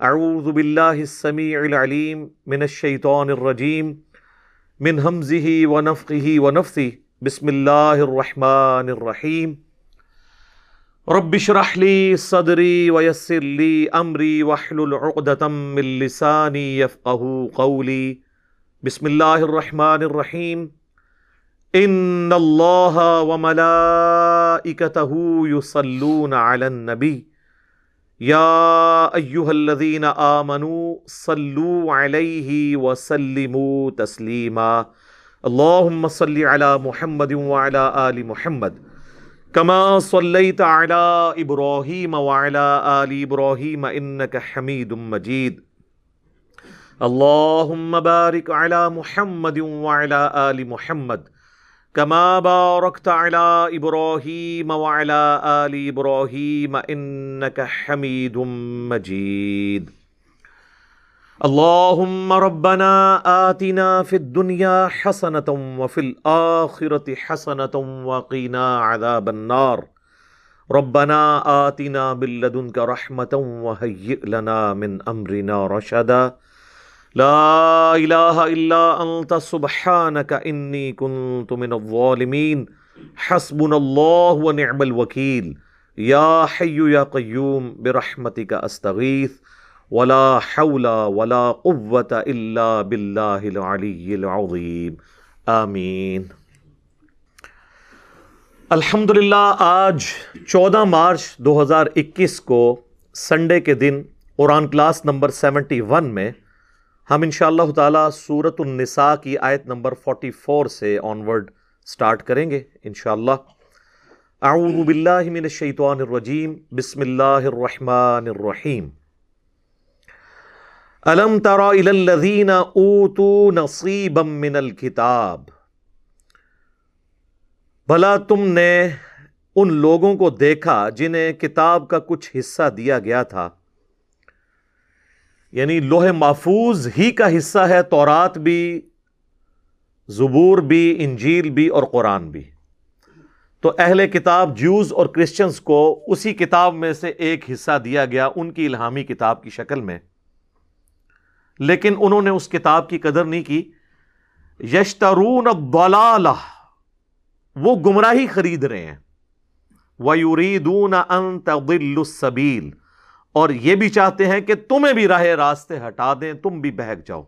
اعوذ باللہ السمیع العلیم من الشیطان الرجیم من حمزه ونفقه ونفثه بسم اللہ الرحمن الرحیم رب اشرح لی صدری ویسر لی امری واحلل عقدة من لسانی یفقہ قولی بسم اللہ الرحمن الرحیم ان اللہ وملائکتہ یصلون علی النبی یا ایوہ الذین آمنوا صلو علیہ وسلموا تسلیما۔ اللہم صلی علی محمد وعلی آل محمد۔ کما صلیت علی ابراہیم وعلی آل ابراہیم انکا حمید مجید۔ اللہم بارک علی محمد وعلی آل محمد۔ كما باركت على ابراهيم وعلى ال ابراهيم انك حميد مجيد. اللهم ربنا آتنا في الدنيا حسنة وفي الآخرة حسنة وقنا عذاب النار. ربنا آتنا من لدنك رحمة وهيئ لنا من أمرنا رشدا. لا الہ الا انت سبحانک انی کنت من الظالمین حسبنا اللہ ونعم الوکیل یا حی یا قیوم برحمتک استغیث ولا حول ولا قوة الا باللہ العلی العظیم آمین الحمدللہ آج چودہ مارچ دو ہزار اکیس کو سنڈے کے دن Quran class number seventy one میں ہم ان شاء اللہ تعالیٰ سورت النساء کی آیت نمبر 44 سے آنورڈ سٹارٹ کریں گے، انشاءاللہ۔ اعوذ باللہ من الشیطان الرجیم، بسم اللہ الرحمن الرحیم۔ الم ترى الى الذين اوتوا نصيبا من الكتاب بھلا تم نے ان لوگوں کو دیکھا جنہیں کتاب کا کچھ حصہ دیا گیا تھا۔ یعنی لوہ محفوظ ہی کا حصہ ہے، تورات بھی، زبور بھی، انجیل بھی اور قرآن بھی۔ تو اہل کتاب جوز اور کرسچنز کو اسی کتاب میں سے ایک حصہ دیا گیا، ان کی الہامی کتاب کی شکل میں۔ لیکن انہوں نے اس کتاب کی قدر نہیں کی۔ یشترون بلالہ وہ گمراہی خرید رہے ہیں۔ وَيُرِيدُونَ أَن تَضِلُّ السَّبِيلِ اور یہ بھی چاہتے ہیں کہ تمہیں بھی راہ راستے ہٹا دیں، تم بھی بہک جاؤ۔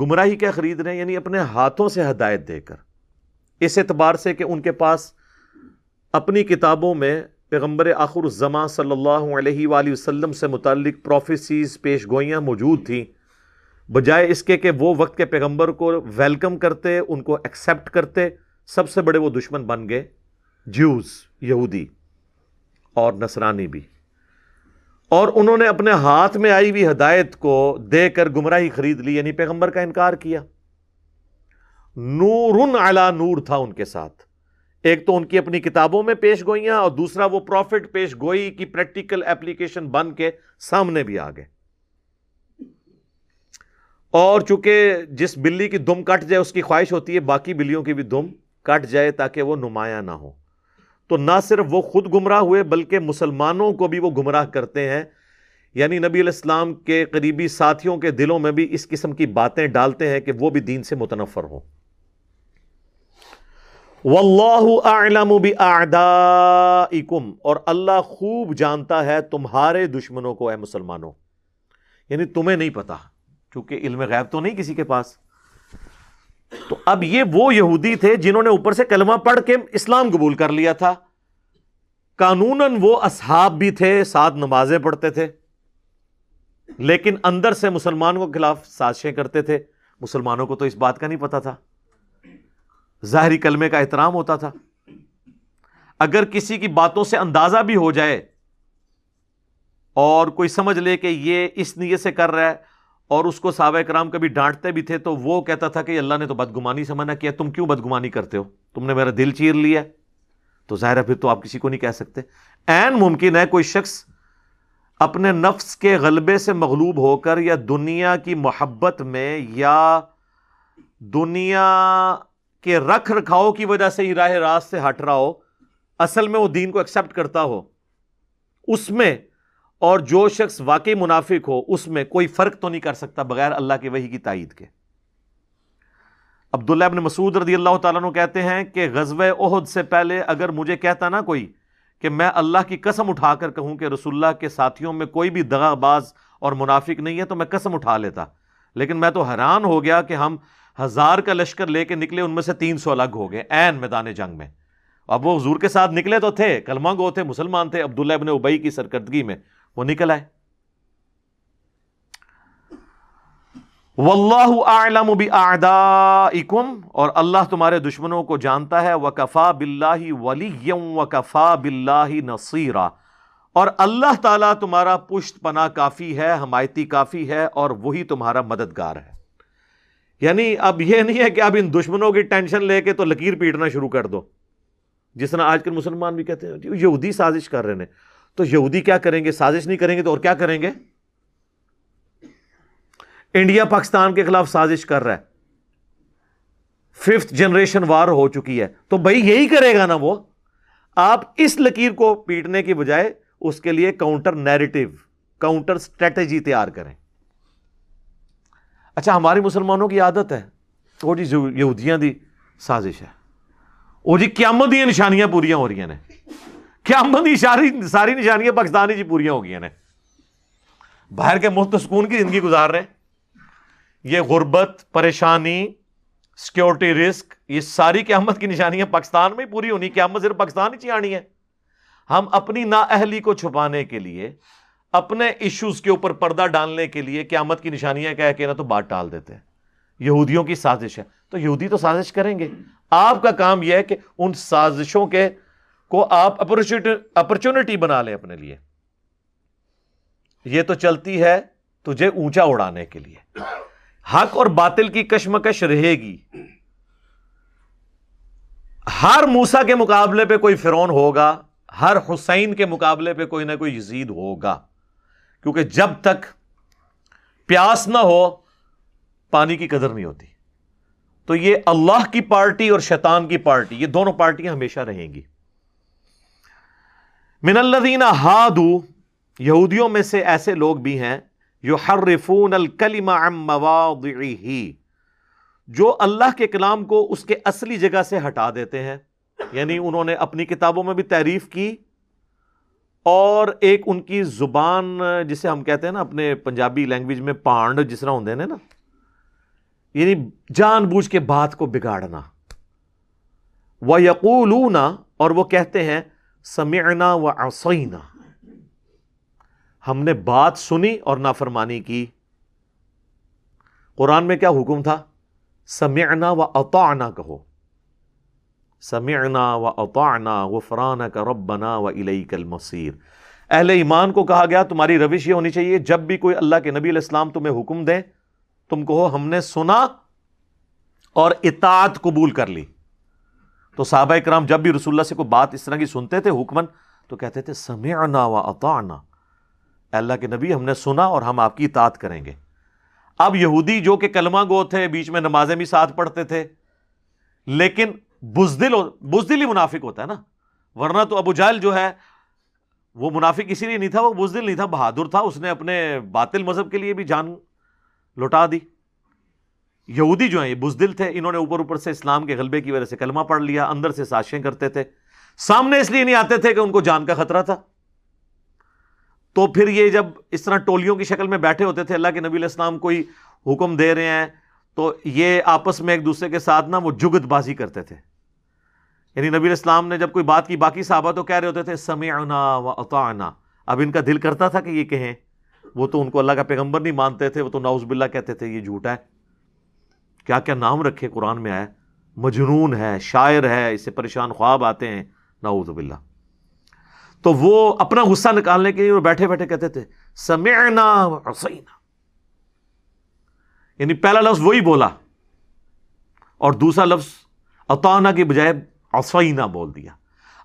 گمراہی کیا خرید رہے ہیں یعنی اپنے ہاتھوں سے ہدایت دے کر۔ اس اعتبار سے کہ ان کے پاس اپنی کتابوں میں پیغمبر آخر الزماں صلی اللہ علیہ وآلہ وسلم سے متعلق پروفیسیز پیش گوئیاں موجود تھیں۔ بجائے اس کے کہ وہ وقت کے پیغمبر کو ویلکم کرتے، ان کو ایکسیپٹ کرتے، سب سے بڑے وہ دشمن بن گئے۔ جیوز یہودی اور نصرانی بھی۔ اور انہوں نے اپنے ہاتھ میں آئی ہوئی ہدایت کو دے کر گمراہی خرید لی یعنی پیغمبر کا انکار کیا۔ نور اعلی نور تھا ان کے ساتھ۔ ایک تو ان کی اپنی کتابوں میں پیش گوئیاں اور دوسرا وہ پروفٹ پیش گوئی کی پریکٹیکل اپلیکیشن بن کے سامنے بھی آ گئے۔ اور چونکہ جس بلی کی دم کٹ جائے، اس کی خواہش ہوتی ہے، باقی بلیوں کی بھی دم کٹ جائے تاکہ وہ نمایاں نہ ہو تو نہ صرف وہ خود گمراہ ہوئے بلکہ مسلمانوں کو بھی وہ گمراہ کرتے ہیں۔ یعنی نبی علیہ السلام کے قریبی ساتھیوں کے دلوں میں بھی اس قسم کی باتیں ڈالتے ہیں کہ وہ بھی دین سے متنفر ہو واللہ اعلم باعدائکم اور اللہ خوب جانتا ہے تمہارے دشمنوں کو، اے مسلمانوں۔ یعنی تمہیں نہیں پتا چونکہ علم غیب تو نہیں کسی کے پاس۔ تو اب یہ وہ یہودی تھے جنہوں نے اوپر سے کلمہ پڑھ کے اسلام قبول کر لیا تھا۔ قانون وہ اصحاب بھی تھے، ساتھ نمازیں پڑھتے تھے، لیکن اندر سے مسلمانوں کے خلاف سازشیں کرتے تھے۔ مسلمانوں کو تو اس بات کا نہیں پتا تھا۔ ظاہری کلمے کا احترام ہوتا تھا۔ اگر کسی کی باتوں سے اندازہ بھی ہو جائے اور کوئی سمجھ لے کہ یہ اس نیت سے کر رہا ہے اور اس کو صحابہ کرام کبھی ڈانٹتے بھی تھے تو وہ کہتا تھا کہ اللہ نے تو بدگمانی سے منع کیا تم کیوں بدگمانی کرتے ہو؟ تم نے میرا دل چیر لیا تو ظاہر ہے پھر تو آپ کسی کو نہیں کہہ سکتے۔ این ممکن ہے کوئی شخص اپنے نفس کے غلبے سے مغلوب ہو کر یا دنیا کی محبت میں یا دنیا کے رکھ رکھاؤ کی وجہ سے ہی راہ راست سے ہٹ رہا ہو، اصل میں وہ دین کو ایکسپٹ کرتا ہو، اس میں اور جو شخص واقعی منافق ہو، اس میں کوئی فرق تو نہیں کر سکتا بغیر اللہ کے وہی کی تائید کے۔ عبداللہ ابن مسعود رضی اللہ تعالیٰ نے کہتے ہیں کہ غزوہ عہد سے پہلے اگر مجھے کہتا نا کوئی کہ میں اللہ کی قسم اٹھا کر کہوں کہ رسول اللہ کے ساتھیوں میں کوئی بھی دغا باز اور منافق نہیں ہے تو میں قسم اٹھا لیتا۔ لیکن میں تو حیران ہو گیا کہ ہم ہزار کا لشکر لے کے نکلے، ان میں سے تین سو الگ ہو گئے این میدان جنگ میں۔ اب وہ حضور کے ساتھ نکلے تو تھے، کلمہ گو تھے، مسلمان تھے، عبداللہ ابن ابئی کی سرکردگی میں۔ وہ نکل آئے۔ واللہ اعلم باعدائکم اور اللہ تمہارے دشمنوں کو جانتا ہے۔ وکفا باللہ ولی وکفا باللہ نصیرا۔ اور اللہ تعالیٰ تمہارا پشت پناہ کافی ہے، حمایتی کافی ہے، اور وہی تمہارا مددگار ہے۔ یعنی اب یہ نہیں ہے کہ اب ان دشمنوں کی ٹینشن لے کے تو لکیر پیٹنا شروع کر دو۔ جس طرح آج کل مسلمان بھی کہتے ہیں، یہودی سازش کر رہے ہیں۔ تو یہودی کیا کریں گے؟ سازش نہیں کریں گے تو اور کیا کریں گے؟ انڈیا پاکستان کے خلاف سازش کر رہا ہے۔ ففتھ جنریشن وار ہو چکی ہے۔ تو بھائی یہی کرے گا نا وہ۔ آپ اس لکیر کو پیٹنے کی بجائے اس کے لیے کاؤنٹر نیریٹو کاؤنٹر اسٹریٹجی تیار کریں۔ اچھا ہماری مسلمانوں کی عادت ہے۔ وہ جی یہودیاں دی سازش ہے۔ وہ جی قیامت دیا نشانیاں پوریا ہو رہی ہیں۔ قیامت دی ساری ساری نشانیاں پاکستانی جی پوریا ہو گئی ہیں باہر کے مفت سکون کی زندگی گزار رہے ہیں۔ یہ غربت، پریشانی سیکورٹی رسک یہ ساری قیامت کی نشانیاں پاکستان میں پوری ہونی، قیامت صرف پاکستان ہی چیانی ہے ہم اپنی نا اہلی کو چھپانے کے لیے، اپنے ایشوز کے اوپر پردہ ڈالنے کے لیے قیامت کی نشانیاں کہہ کے نا تو بات ٹال دیتے ہیں۔ یہودیوں کی سازش ہے۔ تو یہودی تو سازش کریں گے۔ آپ کا کام یہ ہے کہ ان سازشوں کے کو آپ اپرچونٹی بنا لیں اپنے لیے۔ یہ تو چلتی ہے تجھے اونچا اڑانے کے لیے۔ حق اور باطل کی کشمکش رہے گی۔ ہر موسا کے مقابلے پہ کوئی فرون ہوگا، ہر حسین کے مقابلے پہ کوئی نہ کوئی یزید ہوگا۔ کیونکہ جب تک پیاس نہ ہو، پانی کی قدر نہیں ہوتی۔ تو یہ اللہ کی پارٹی اور شیطان کی پارٹی، یہ دونوں پارٹیاں ہمیشہ رہیں گی۔ من الذین ہادو یہودیوں میں سے ایسے لوگ بھی ہیں یحرفون الکلم عن مواضعه جو اللہ کے کلام کو اس کے اصلی جگہ سے ہٹا دیتے ہیں یعنی انہوں نے اپنی کتابوں میں بھی تعریف کی اور ایک ان کی زبان جسے ہم کہتے ہیں نا، اپنے پنجابی لینگویج میں پانڈ جس طرح ہوں نا یعنی جان بوجھ کے بات کو بگاڑنا۔ وہ یقول اور وہ کہتے ہیں سمعنا و عصینا ہم نے بات سنی اور نافرمانی کی۔ قرآن میں کیا حکم تھا؟ سمعنا و اطعنا کہو۔ سمعنا و اطعنا غفرانک کا ربنا و الیک المصیر۔ اہل ایمان کو کہا گیا، تمہاری روش یہ ہونی چاہیے، جب بھی کوئی اللہ کے نبی علیہ السلام تمہیں حکم دے، تم کہو ہم نے سنا اور اطاعت قبول کر لی۔ تو صحابہ کرام جب بھی رسول اللہ سے کوئی بات اس طرح کی سنتے تھے، حکمن، تو کہتے تھے، سمعنا و اطعنا۔ اللہ کے نبی، ہم نے سنا اور ہم آپ کی اطاعت کریں گے۔ اب یہودی جو کہ کلمہ گو تھے، بیچ میں نمازیں بھی ساتھ پڑھتے تھے، لیکن بزدل بزدل ہی منافق ہوتا ہے نا۔ ورنہ تو ابو جہل جو ہے، وہ منافق اسی لیے نہیں تھا، وہ بزدل نہیں تھا، بہادر تھا، اس نے اپنے باطل مذہب کے لیے بھی جان لوٹا دی۔ یہودی جو ہیں، یہ بزدل تھے، انہوں نے اوپر اوپر سے اسلام کے غلبے کی وجہ سے کلمہ پڑھ لیا، اندر سے سازشیں کرتے تھے۔ سامنے اس لیے نہیں آتے تھے کہ ان کو جان کا خطرہ تھا۔ تو پھر یہ جب اس طرح ٹولیوں کی شکل میں بیٹھے ہوتے تھے، اللہ کے نبی علیہ السلام کوئی حکم دے رہے ہیں، تو یہ آپس میں ایک دوسرے کے ساتھ نا وہ جگت بازی کرتے تھے۔ یعنی نبی اسلام نے جب کوئی بات کی، باقی صحابہ تو کہہ رہے ہوتے تھے، سمعنا و اطعنا۔ اب ان کا دل کرتا تھا کہ یہ کہیں، وہ تو ان کو اللہ کا پیغمبر نہیں مانتے تھے، وہ تو ناؤز باللہ کہتے تھے، یہ جھوٹا ہے۔ کیا کیا نام رکھے قرآن میں آئے؟ مجنون ہے، شاعر ہے، اس سے پریشان خواب آتے ہیں۔ ناؤز باللہ۔ تو وہ اپنا غصہ نکالنے کے لیے بیٹھے بیٹھے کہتے تھے، سمعنا وعصینا یعنی پہلا لفظ وہی بولا۔ اور دوسرا لفظ اطانا کی بجائے اصوئینہ بول دیا۔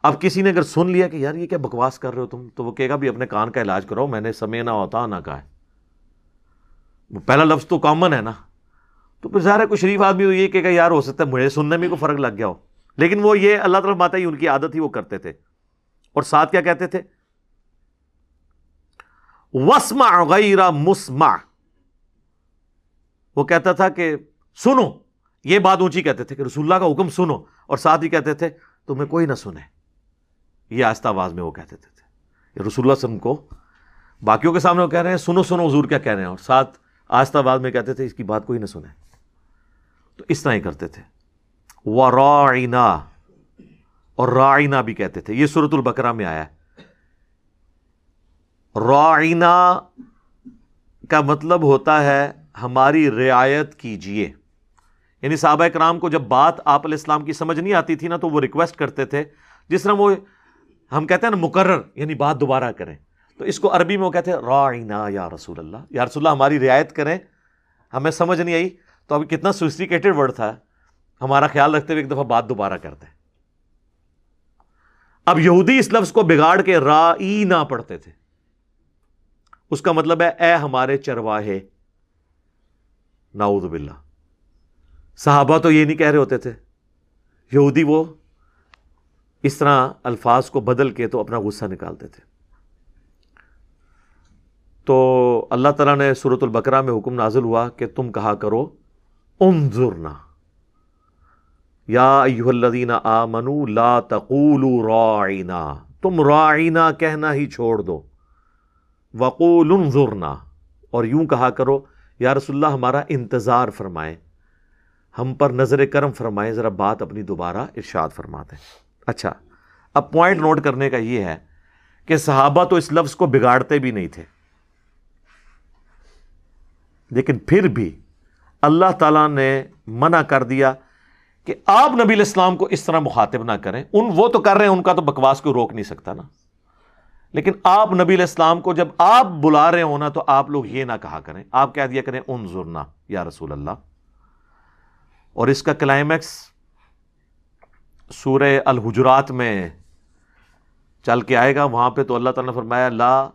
اب کسی نے اگر سن لیا کہ یار یہ کیا بکواس کر رہے ہو تم، تو وہ کہے گا بھی اپنے کان کا علاج کرو میں نے سمینا ہوتا نہ کہا ہے۔ وہ پہلا لفظ تو کامن ہے نا۔ تو پھر ظاہر ہے کوئی شریف آدمی یہ کہ یار ہو سکتا ہے مجھے سننے میں کوئی فرق لگ گیا ہو۔ لیکن وہ یہ اللہ تعالیٰ ماتا ہی ان کی عادت ہی وہ کرتے تھے۔ اور ساتھ کیا کہتے تھے؟ وسما غیر مسما وہ کہتا تھا کہ سنو، یہ بات اونچی کہتے تھے کہ رسول اللہ کا حکم سنو۔ اور ساتھ ہی کہتے تھے، تمہیں کوئی نہ سنے۔ یہ آستہ آواز میں وہ کہتے تھے۔ رسول اللہ وسلم کو باقیوں کے سامنے وہ کہہ رہے ہیں، سنو سنو، حضور کیا کہہ رہے ہیں۔ اور ساتھ آستہ آواز میں کہتے تھے، اس کی بات کوئی نہ سنے۔ تو اس طرح ہی کرتے تھے۔ وہ اور رائنا بھی کہتے تھے۔ یہ سورت البکرا میں آیا رائنا کا مطلب ہوتا ہے ہماری رعایت کیجیے یعنی صحابہ کرام کو جب بات آپ علیہ السلام کی سمجھ نہیں آتی تھی نا تو وہ ریکویسٹ کرتے تھے۔ جس طرح وہ ہم کہتے ہیں نا مقرر یعنی بات دوبارہ کریں۔ تو اس کو عربی میں وہ کہتے ہیں رائنا یا رسول اللہ یا رسول اللہ ہماری رعایت کریں۔ ہمیں سمجھ نہیں آئی۔ تو ابھی کتنا سوسٹیکیٹڈ ورڈ تھا، ہمارا خیال رکھتے ہوئے ایک دفعہ بات دوبارہ کرتے اب یہودی اس لفظ کو بگاڑ کے رائنا پڑھتے تھے۔ اس کا مطلب ہے، اے ہمارے چرواہے ناؤد باللہ۔ صحابہ تو یہ نہیں کہہ رہے ہوتے تھے۔ یہودی وہ اس طرح الفاظ کو بدل کے تو اپنا غصہ نکالتے تھے۔ تو اللہ تعالیٰ نے صورت البقرہ میں حکم نازل ہوا کہ تم کہا کرو انظرنا۔ یا ایوہ الذین آمنوا لا تقولوا رائنا تم رائنا کہنا ہی چھوڑ دو۔ وقول انظرنا۔ اور یوں کہا کرو، یا رسول اللہ، ہمارا انتظار فرمائیں۔ ہم پر نظر کرم فرمائیں۔ ذرا بات اپنی دوبارہ ارشاد فرماتے ہیں۔ اچھا اب پوائنٹ نوٹ کرنے کا یہ ہے کہ صحابہ تو اس لفظ کو بگاڑتے بھی نہیں تھے۔ لیکن پھر بھی اللہ تعالیٰ نے منع کر دیا کہ آپ نبی الاسلام کو اس طرح مخاطب نہ کریں۔ ان وہ تو کر رہے ہیں، ان کا تو بکواس کو روک نہیں سکتا نا۔ لیکن آپ نبی الاسلام کو جب آپ بلا رہے ہونا تو آپ لوگ یہ نہ کہا کریں۔ آپ کہہ دیا کریں ان ضرور یا رسول اللہ۔ اور اس کا کلائمیکس سورہ الحجرات میں چل کے آئے گا۔ وہاں پہ تو اللہ تعالیٰ نے فرمایا، لا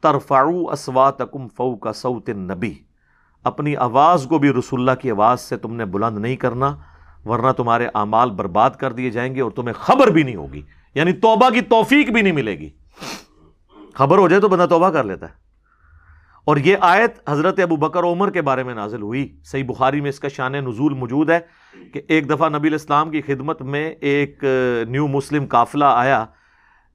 ترفعو اسواتکم فوق صوت النبی۔ اپنی آواز کو بھی رسول اللہ کی آواز سے تم نے بلند نہیں کرنا، ورنہ تمہارے اعمال برباد کر دیے جائیں گے اور تمہیں خبر بھی نہیں ہوگی یعنی توبہ کی توفیق بھی نہیں ملے گی۔ خبر ہو جائے تو بندہ توبہ کر لیتا ہے۔ اور یہ آیت حضرت ابو بکر عمر کے بارے میں نازل ہوئی۔ صحیح بخاری میں اس کا شان نزول موجود ہے کہ ایک دفعہ نبی الاسلام کی خدمت میں ایک نیو مسلم قافلہ آیا،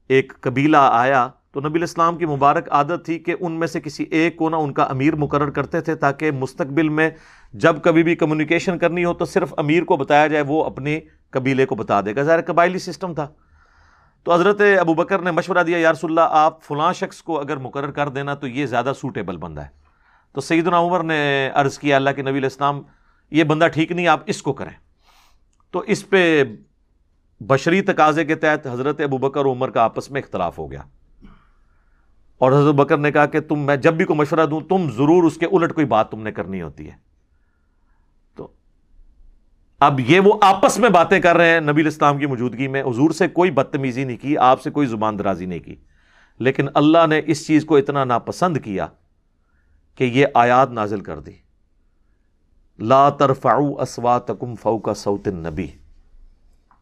ایک قبیلہ آیا تو نبی الاسلام کی مبارک عادت تھی کہ ان میں سے کسی ایک کو نہ ان کا امیر مقرر کرتے تھے تاکہ مستقبل میں جب کبھی بھی کمیونیکیشن کرنی ہو تو صرف امیر کو بتایا جائے، وہ اپنے قبیلے کو بتا دے گا۔ ظاہر قبائلی سسٹم تھا۔ تو حضرت ابو بکر نے مشورہ دیا یارس اللہ، آپ فلاں شخص کو اگر مقرر کر دینا تو یہ زیادہ سوٹیبل بندہ ہے۔ تو سیدنا عمر نے عرض کیا، اللہ کے نبی الاسلام یہ بندہ ٹھیک نہیں، آپ اس کو کریں۔ تو اس پہ بشری تقاضے کے تحت حضرت ابو بکر عمر کا آپس میں اختلاف ہو گیا۔ اور حضرت بکر نے کہا کہ تم میں جب بھی کوئی مشورہ دوں تم ضرور اس کے الٹ کوئی بات تم نے کرنی ہوتی ہے۔ تو اب یہ وہ آپس میں باتیں کر رہے ہیں نبی الاسلام کی موجودگی میں۔ حضور سے کوئی بدتمیزی نہیں کی، آپ سے کوئی زبان درازی نہیں کی۔ لیکن اللہ نے اس چیز کو اتنا ناپسند کیا کہ یہ آیات نازل کر دی۔ لا ترفعو اسواتکم فوق صوت النبی۔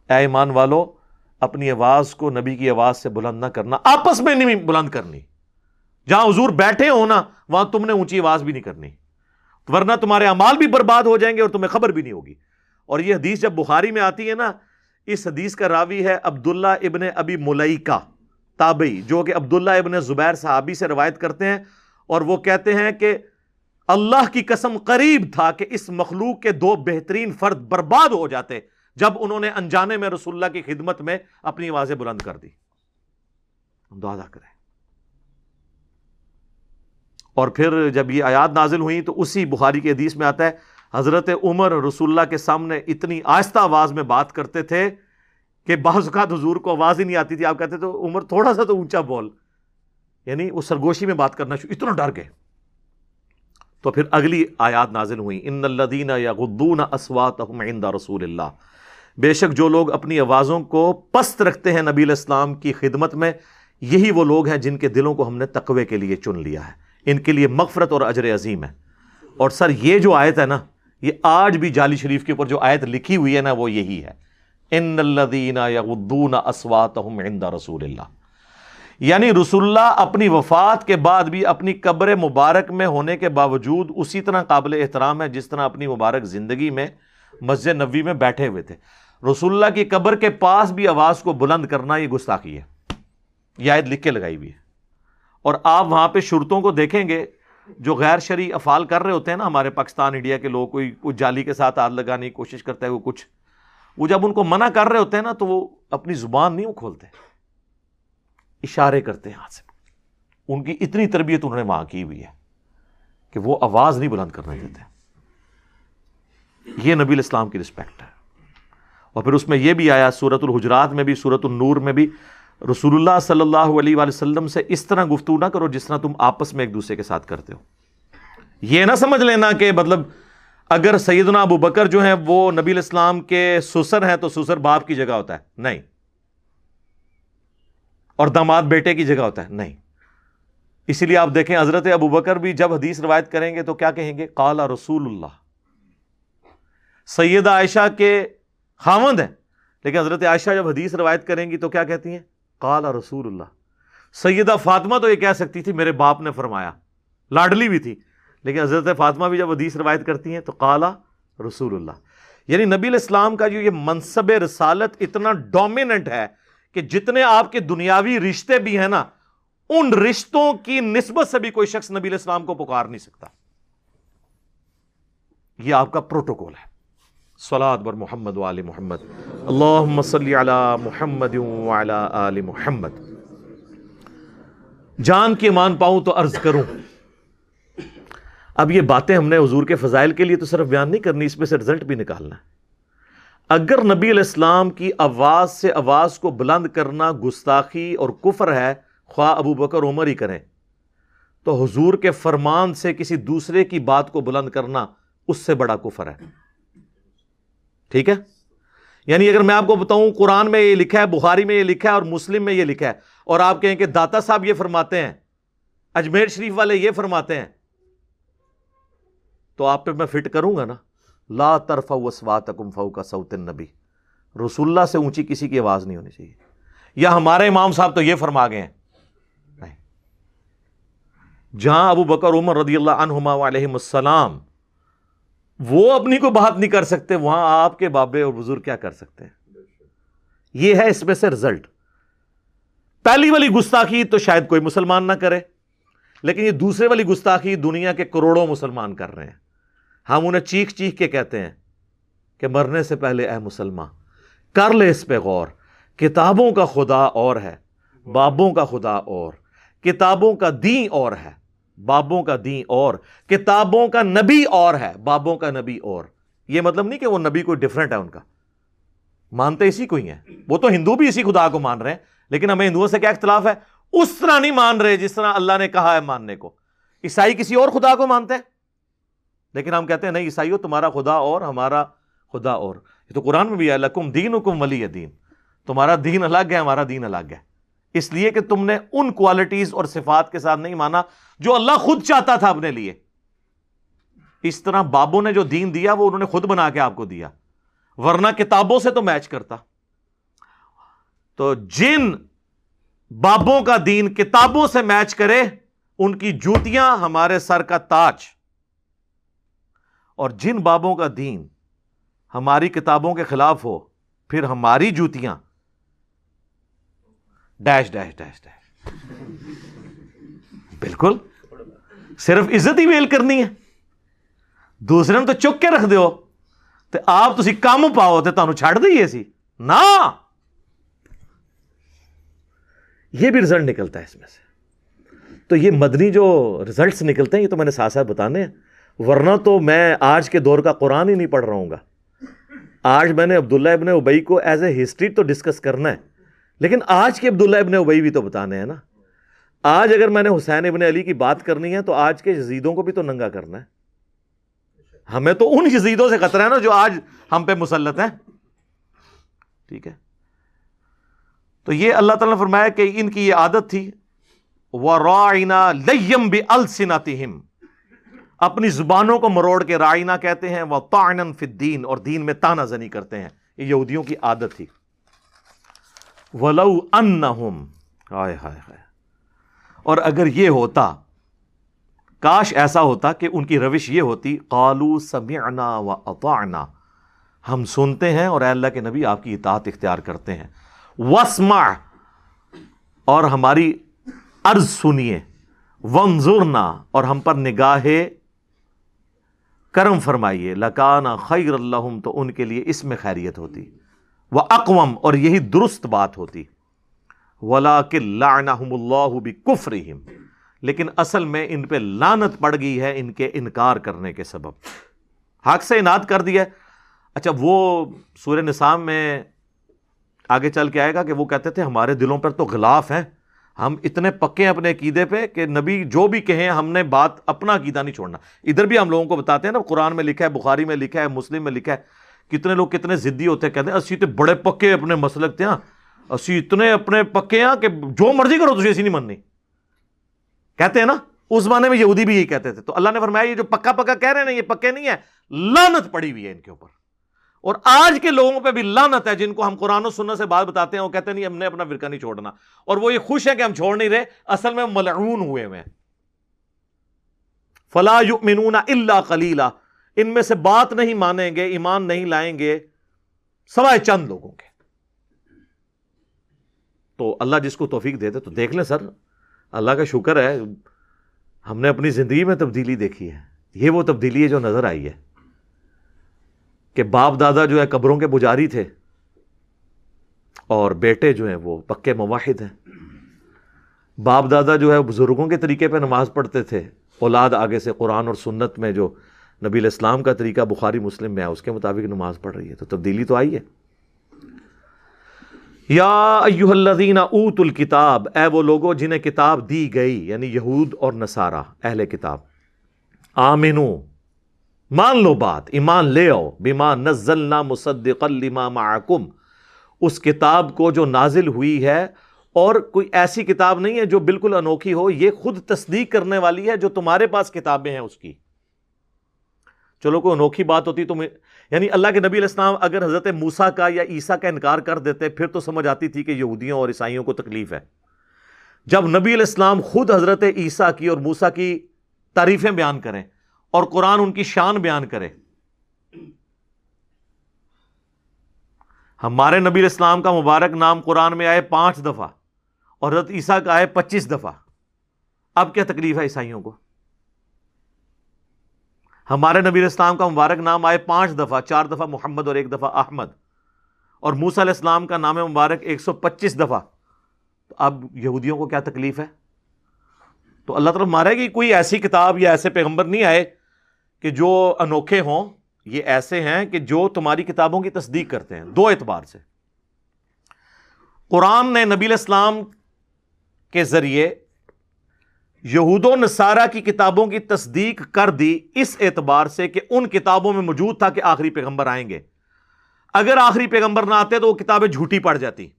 اے ایمان والو، اپنی آواز کو نبی کی آواز سے بلند نہ کرنا، آپس میں نہیں بلند کرنی۔ جہاں حضور بیٹھے ہو نا، وہاں تم نے اونچی آواز بھی نہیں کرنی۔ ورنہ تمہارے امال بھی برباد ہو جائیں گے اور تمہیں خبر بھی نہیں ہوگی۔ اور یہ حدیث جب بخاری میں آتی ہے نا، اس حدیث کا راوی ہے عبداللہ ابن ابی ملئی کا تابعی، جو کہ عبداللہ ابن زبیر صحابی سے روایت کرتے ہیں۔ اور وہ کہتے ہیں کہ اللہ کی قسم قریب تھا کہ اس مخلوق کے دو بہترین فرد برباد ہو جاتے جب انہوں نے انجانے میں رسول اللہ کی خدمت میں اپنی آوازیں بلند کر دی۔ دعا کریں۔ اور پھر جب یہ آیات نازل ہوئی تو اسی بخاری کے حدیث میں آتا ہے، حضرت عمر رسول اللہ کے سامنے اتنی آہستہ آواز میں بات کرتے تھے کہ بعض اوقات حضور کو آواز ہی نہیں آتی تھی۔ آپ کہتے تو عمر تھوڑا سا تو اونچا بول۔ یعنی وہ سرگوشی میں بات کرنا شروع اتنا ڈر گئے۔ تو پھر اگلی آیات نازل ہوئی ان الدین یا غدون اسوات رسول اللہ بے شک جو لوگ اپنی آوازوں کو پست رکھتے ہیں نبی الاسلام کی خدمت میں، یہی وہ لوگ ہیں جن کے دلوں کو ہم نے تقوی کے لیے چن لیا ہے۔ ان کے لیے مغفرت اور اجر عظیم ہے۔ اور سر، یہ جو آیت ہے نا، یہ آج بھی جالی شریف کے اوپر جو آیت لکھی ہوئی ہے نا، وہ یہی ہے۔ ان الدین یغدون اسواتہم عند رسول اللہ۔ یعنی رسول اللہ اپنی وفات کے بعد بھی اپنی قبر مبارک میں ہونے کے باوجود اسی طرح قابل احترام ہے، جس طرح اپنی مبارک زندگی میں مسجد نبی میں بیٹھے ہوئے تھے۔ رسول اللہ کی قبر کے پاس بھی آواز کو بلند کرنا یہ گستاخی ہے۔ یہ آیت لکھ کے لگائی ہوئی ہے۔ اور آپ وہاں پہ شرطوں کو دیکھیں گے، جو غیر شرعی افعال کر رہے ہوتے ہیں نا ہمارے پاکستان، انڈیا کے لوگ، کوئی کچھ جالی کے ساتھ ہاتھ لگانے کی کوشش کرتا ہے وہ کچھ۔ وہ جب ان کو منع کر رہے ہوتے ہیں نا، تو وہ اپنی زبان نہیں وہ کھولتے۔ اشارے کرتے ہیں ہاتھ سے۔ ان کی اتنی تربیت انہوں نے وہاں کی ہوئی ہے کہ وہ آواز نہیں بلند کرنے دیتے۔ یہ نبی الاسلام کی رسپیکٹ ہے۔ اور پھر اس میں یہ بھی آیا سورت الحجرات میں بھی سورت النور میں بھی۔ رسول اللہ صلی اللہ علیہ وآلہ وسلم سے اس طرح گفتگو نہ کرو جس طرح تم آپس میں ایک دوسرے کے ساتھ کرتے ہو۔ یہ نہ سمجھ لینا کہ مطلب اگر سیدنا ابو بکر جو ہیں وہ نبی الاسلام کے سسر ہیں تو سسر باپ کی جگہ ہوتا ہے۔ نہیں۔ اور داماد بیٹے کی جگہ ہوتا ہے۔ نہیں۔ اسی لیے آپ دیکھیں حضرت ابو بکر بھی جب حدیث روایت کریں گے تو کیا کہیں گے؟ کالا رسول اللہ۔ سیدہ عائشہ کے خامند ہیں۔ لیکن حضرت عائشہ جب حدیث روایت کریں گی تو کیا کہتی ہیں؟ کالا رسول اللہ۔ سیدہ فاطمہ تو یہ کہہ سکتی تھی، میرے باپ نے فرمایا۔ لاڈلی بھی تھی، لیکن حضرت فاطمہ بھی جب حدیث روایت کرتی ہیں تو کالا رسول اللہ۔ یعنی نبی الاسلام کا جو یہ منصب رسالت اتنا ڈومیننٹ ہے کہ جتنے آپ کے دنیاوی رشتے بھی ہیں نا، ان رشتوں کی نسبت سے بھی کوئی شخص نبی الاسلام کو پکار نہیں سکتا۔ یہ آپ کا پروٹوکول ہے۔ سلاد بر محمد وال محمد۔ اللہ صلی علی محمد آل محمد۔ جان کے مان پاؤں تو عرض کروں۔ اب یہ باتیں ہم نے حضور کے فضائل کے لیے تو صرف بیان نہیں کرنی، اس میں سے رزلٹ بھی نکالنا ہے۔ اگر نبی علیہ السلام کی آواز سے آواز کو بلند کرنا گستاخی اور کفر ہے، خواہ ابو بکر عمر ہی کریں۔ تو حضور کے فرمان سے کسی دوسرے کی بات کو بلند کرنا اس سے بڑا کفر ہے۔ ٹھیک ہے؟ یعنی اگر میں آپ کو بتاؤں، قرآن میں یہ لکھا ہے، بخاری میں یہ لکھا ہے اور مسلم میں یہ لکھا ہے اور آپ کہیں کہ داتا صاحب یہ فرماتے ہیں، اجمیر شریف والے یہ فرماتے ہیں، تو آپ پہ میں فٹ کروں گا نا۔ لا طرف وسواتکم فوق صوت النبی۔ رسول اللہ سے اونچی کسی کی آواز نہیں ہونی چاہیے۔ یا ہمارے امام صاحب تو یہ فرما گئے ہیں۔ نہیں۔ جہاں ابو بکر، عمر رضی اللہ عنہما علیہ السلام وہ اپنی کو بات نہیں کر سکتے، وہاں آپ کے بابے اور بزرگ کیا کر سکتے ہیں؟ یہ ہے اس میں سے رزلٹ پہلی والی گستاخی تو شاید کوئی مسلمان نہ کرے، لیکن یہ دوسرے والی گستاخی دنیا کے کروڑوں مسلمان کر رہے ہیں۔ ہم انہیں چیخ چیخ کے کہتے ہیں کہ مرنے سے پہلے اے مسلمان کر لے اس پہ غور، کتابوں کا خدا اور ہے، بابوں کا خدا اور، کتابوں کا دین اور ہے۔ بابوں کا دین اور، کتابوں کا نبی اور ہے، بابوں کا نبی اور۔ یہ مطلب نہیں کہ وہ نبی کوئی ڈفرنٹ ہے ان کا۔ مانتے اسی کو ہی ہیں۔ وہ تو ہندو بھی اسی خدا کو مان رہے ہیں، لیکن ہمیں ہندوؤں سے کیا اختلاف ہے؟ اس طرح نہیں مان رہے جس طرح اللہ نے کہا ہے ماننے کو۔ عیسائی کسی اور خدا کو مانتے ہیں؟ لیکن ہم کہتے ہیں، نہیں عیسائیوں تمہارا خدا اور، ہمارا خدا اور۔ یہ تو قرآن میں بھی ہے، لکم دین حکم ولی دین تمہارا دین الگ ہے، ہمارا دین الگ ہے۔ اس لیے کہ تم نے ان کوالٹیز اور صفات کے ساتھ نہیں مانا جو اللہ خود چاہتا تھا اپنے لیے۔ اس طرح بابوں نے جو دین دیا، وہ انہوں نے خود بنا کے آپ کو دیا۔ ورنہ کتابوں سے تو میچ کرتا۔ تو جن بابوں کا دین کتابوں سے میچ کرے، ان کی جوتیاں ہمارے سر کا تاج۔ اور جن بابوں کا دین ہماری کتابوں کے خلاف ہو، پھر ہماری جوتیاں ڈیش ڈیش ڈیش ڈیش بالکل. صرف عزت ہی ویل کرنی ہے. دوسرے نے تو چک کے رکھ دو تو آپ تھی کم پاؤ تو تمہیں چھڑ دئیے سی. نہ یہ بھی رزلٹ نکلتا ہے اس میں سے. تو یہ مدنی جو رزلٹس نکلتے ہیں، یہ تو میں نے ساتھ ساتھ بتانے ہیں. ورنہ تو میں آج کے دور کا قرآن ہی نہیں پڑھ رہا ہوں گا. آج میں نے عبداللہ ابن ابئی کو ایز اے ہسٹری تو ڈسکس کرنا ہے. لیکن آج کے عبداللہ ابن ابئی بھی تو بتانے ہیں نا۔ آج اگر میں نے حسین ابن علی کی بات کرنی ہے تو آج کے جزیدوں کو بھی تو ننگا کرنا ہے۔ ہمیں تو ان جزیدوں سے خطرہ ہے نا جو آج ہم پہ مسلط ہیں۔ ٹھیک ہے۔ تو یہ اللہ تعالیٰ نے فرمایا کہ ان کی یہ عادت تھی۔ وہ رائنا لیم بھی السناتہم اپنی زبانوں کو مروڑ کے رائنا کہتے ہیں۔ وہ تعنن فی الدین اور دین میں تانا زنی کرتے ہیں۔ یہ یہودیوں کی عادت تھی۔ ولو انہم۔ ہائے ہائے ہائے۔ اور اگر یہ ہوتا، کاش ایسا ہوتا کہ ان کی روش یہ ہوتی، قالو سمعنا و اطعنا۔ ہم سنتے ہیں اور اے اللہ کے نبی آپ کی اطاعت اختیار کرتے ہیں۔ وسمع اور ہماری عرض سنیے۔ ونظرنا اور ہم پر نگاہ کرم فرمائیے۔ لکانا خیر اللہ تو ان کے لیے اس میں خیریت ہوتی۔ وہ اقوام اور یہی درست بات ہوتی۔ ولا اللہ بھی لیکن اصل میں ان پہ لانت پڑ گئی ہے ان کے انکار کرنے کے سبب۔ حق سے اناد کر دیا۔ اچھا وہ سورہ نصام میں آگے چل کے آئے گا کہ وہ کہتے تھے، ہمارے دلوں پر تو غلاف ہیں۔ ہم اتنے پکے ہیں اپنے عقیدے پہ کہ نبی جو بھی کہیں، ہم نے بات اپنا عقیدہ نہیں چھوڑنا۔ ادھر بھی ہم لوگوں کو بتاتے ہیں نا، قرآن میں لکھا ہے، بخاری میں لکھا ہے، مسلم میں لکھا ہے۔ کتنے لوگ کتنے ضدی ہوتے ہیں؟ کہتے ہیں، اسی تو بڑے پکے اپنے مسلک تھے ہاں اسی اتنے اپنے پکے ہیں کہ جو مرضی کرو، تجھے ایسی نہیں مننی۔ کہتے ہیں نا، اس زمانے میں یہودی بھی یہی کہتے تھے۔ تو اللہ نے فرمایا، یہ جو پکا پکا کہہ رہے ہیں نا، یہ پکے نہیں ہے لانت پڑی ہوئی ہے ان کے اوپر۔ اور آج کے لوگوں پہ بھی لانت ہے، جن کو ہم قرآن و سننے سے بات بتاتے ہیں، وہ کہتے ہیں، نہیں، ہم نے اپنا فرقہ نہیں چھوڑنا۔ اور وہ یہ خوش ہے کہ ہم چھوڑ نہیں رہے، اصل میں ملعون ہوئے ہوئے فلا یؤمنون الا قلیلا ان میں سے بات نہیں مانیں گے، ایمان نہیں لائیں گے، سوائے چند لوگوں کے۔ تو اللہ جس کو توفیق دے دے تو دیکھ لیں سر، اللہ کا شکر ہے، ہم نے اپنی زندگی میں تبدیلی دیکھی ہے۔ یہ وہ تبدیلی ہے جو نظر آئی ہے کہ باپ دادا جو ہے قبروں کے پجاری تھے اور بیٹے جو ہیں وہ پکے مواحد ہیں۔ باپ دادا جو ہے بزرگوں کے طریقے پہ نماز پڑھتے تھے، اولاد آگے سے قرآن اور سنت میں جو نبی الاسلام کا طریقہ بخاری مسلم میں ہے، اس کے مطابق نماز پڑھ رہی ہے۔ تو تبدیلی تو آئی ہے۔ یا ایوہ الذین اوت الکتاب، اے وہ لوگوں جنہیں کتاب دی گئی یعنی یہود اور نصارہ، اہل کتاب، آمنو، مان لو بات، ایمان لے آؤ بیما نزلنا مصدقا لما معکم۔ اس کتاب کو جو نازل ہوئی ہے، اور کوئی ایسی کتاب نہیں ہے جو بالکل انوکھی ہو، یہ خود تصدیق کرنے والی ہے جو تمہارے پاس کتابیں ہیں اس کی۔ چلو کوئی انوکھی بات ہوتی تو یعنی اللہ کے نبی علیہ السلام اگر حضرت موسا کا یا عیسیٰ کا انکار کر دیتے، پھر تو سمجھ آتی تھی کہ یہودیوں اور عیسائیوں کو تکلیف ہے۔ جب نبی علیہ السلام خود حضرت عیسیٰ کی اور موسا کی تعریفیں بیان کریں اور قرآن ان کی شان بیان کرے، ہمارے نبی اسلام کا مبارک نام قرآن میں آئے پانچ دفعہ اور حضرت عیسیٰ کا آئے پچیس دفعہ۔ اب کیا تکلیف ہے عیسائیوں کو؟ ہمارے نبی اسلام کا مبارک نام آئے پانچ دفعہ، چار دفعہ محمد اور ایک دفعہ احمد۔ اور موسا علیہ السلام کا نام مبارک ایک سو پچیس دفعہ۔ تو اب یہودیوں کو کیا تکلیف ہے؟ تو اللہ تعالیٰ مارے گی کوئی ایسی کتاب یا ایسے پیغمبر نہیں آئے کہ جو انوکھے ہوں۔ یہ ایسے ہیں کہ جو تمہاری کتابوں کی تصدیق کرتے ہیں، دو اعتبار سے۔ قرآن نے نبی الاسلام کے ذریعے یہود و نصارہ کی کتابوں کی تصدیق کر دی اس اعتبار سے کہ ان کتابوں میں موجود تھا کہ آخری پیغمبر آئیں گے۔ اگر آخری پیغمبر نہ آتے تو وہ کتابیں جھوٹی پڑ جاتی۔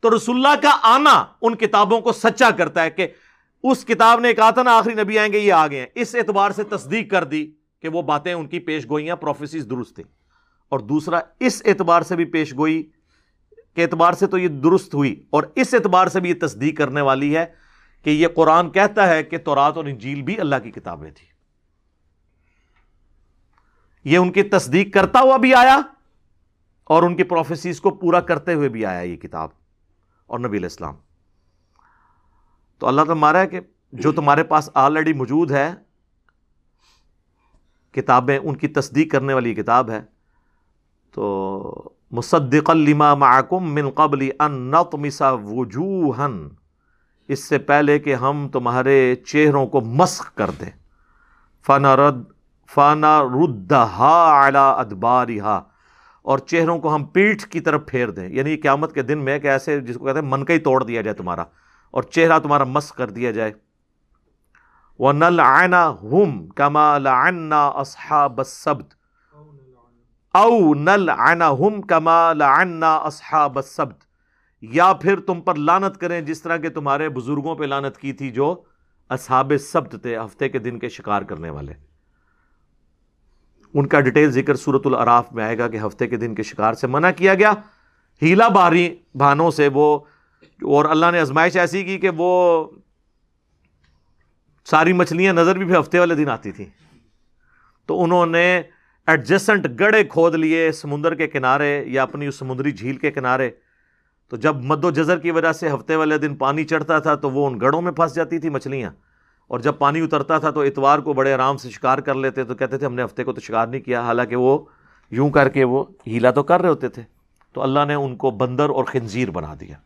تو رسول اللہ کا آنا ان کتابوں کو سچا کرتا ہے کہ اس کتاب نے کہا تھا نا آخری نبی آئیں گے، یہ آگے ہیں۔ اس اعتبار سے تصدیق کر دی کہ وہ باتیں ان کی پیش گوئیاں پروفیسیز درست تھیں اور دوسرا، اس اعتبار سے بھی پیش گوئی کے اعتبار سے تو یہ درست ہوئی اور اس اعتبار سے بھی یہ تصدیق کرنے والی ہے کہ یہ قرآن کہتا ہے کہ تورات اور انجیل بھی اللہ کی کتابیں تھیں۔ یہ ان کی تصدیق کرتا ہوا بھی آیا اور ان کی پروفیسیز کو پورا کرتے ہوئے بھی آیا یہ کتاب اور نبی الاسلام تو اللہ تعالیٰ مارا ہے کہ جو تمہارے پاس آلریڈی موجود ہے، کتابیں، ان کی تصدیق کرنے والی کتاب ہے، تو مصدق لما معکم من قبل ان نطمس وجوہا۔ اس سے پہلے کہ ہم تمہارے چہروں کو مسخ کر دیں۔ فنا رد، فانا ردہا علی ادبارہا۔ اور چہروں کو ہم پیٹھ کی طرف پھیر دیں۔ یعنی قیامت کے دن میں کہ ایسے جس کو کہتے ہیں من کا ہی توڑ دیا جائے تمہارا اور چہرہ تمہارا مسخ کر دیا جائے۔ وہ نل آئنا ہم کما لعنا اصحاب السبت۔ او نل آئنا ہم کما لعنا اصحاب السبت۔ یا پھر تم پر لانت کریں جس طرح کہ تمہارے بزرگوں پہ لانت کی تھی جو اصحاب سبت تھے، ہفتے کے دن کے شکار کرنے والے۔ ان کا ڈیٹیل ذکر صورت العراف میں آئے گا کہ ہفتے کے دن کے شکار سے منع کیا گیا۔ ہیلا باری بھانوں سے وہ، اور اللہ نے ازمائش ایسی کی کہ وہ ساری مچھلیاں نظر بھی پھر ہفتے والے دن آتی تھیں۔ تو انہوں نے ایڈجسٹنٹ گڑے کھود لیے سمندر کے کنارے یا اپنی اس سمندری جھیل کے کنارے۔ تو جب مد و جزر کی وجہ سے ہفتے والے دن پانی چڑھتا تھا تو وہ ان گڑوں میں پھنس جاتی تھی مچھلیاں۔ اور جب پانی اترتا تھا تو اتوار کو بڑے آرام سے شکار کر لیتے تو کہتے تھے ہم نے ہفتے کو تو شکار نہیں کیا، حالانکہ وہ یوں کر کے وہ ہیلا تو کر رہے ہوتے تھے۔ تو اللہ نے ان کو بندر اور خنزیر بنا دیا۔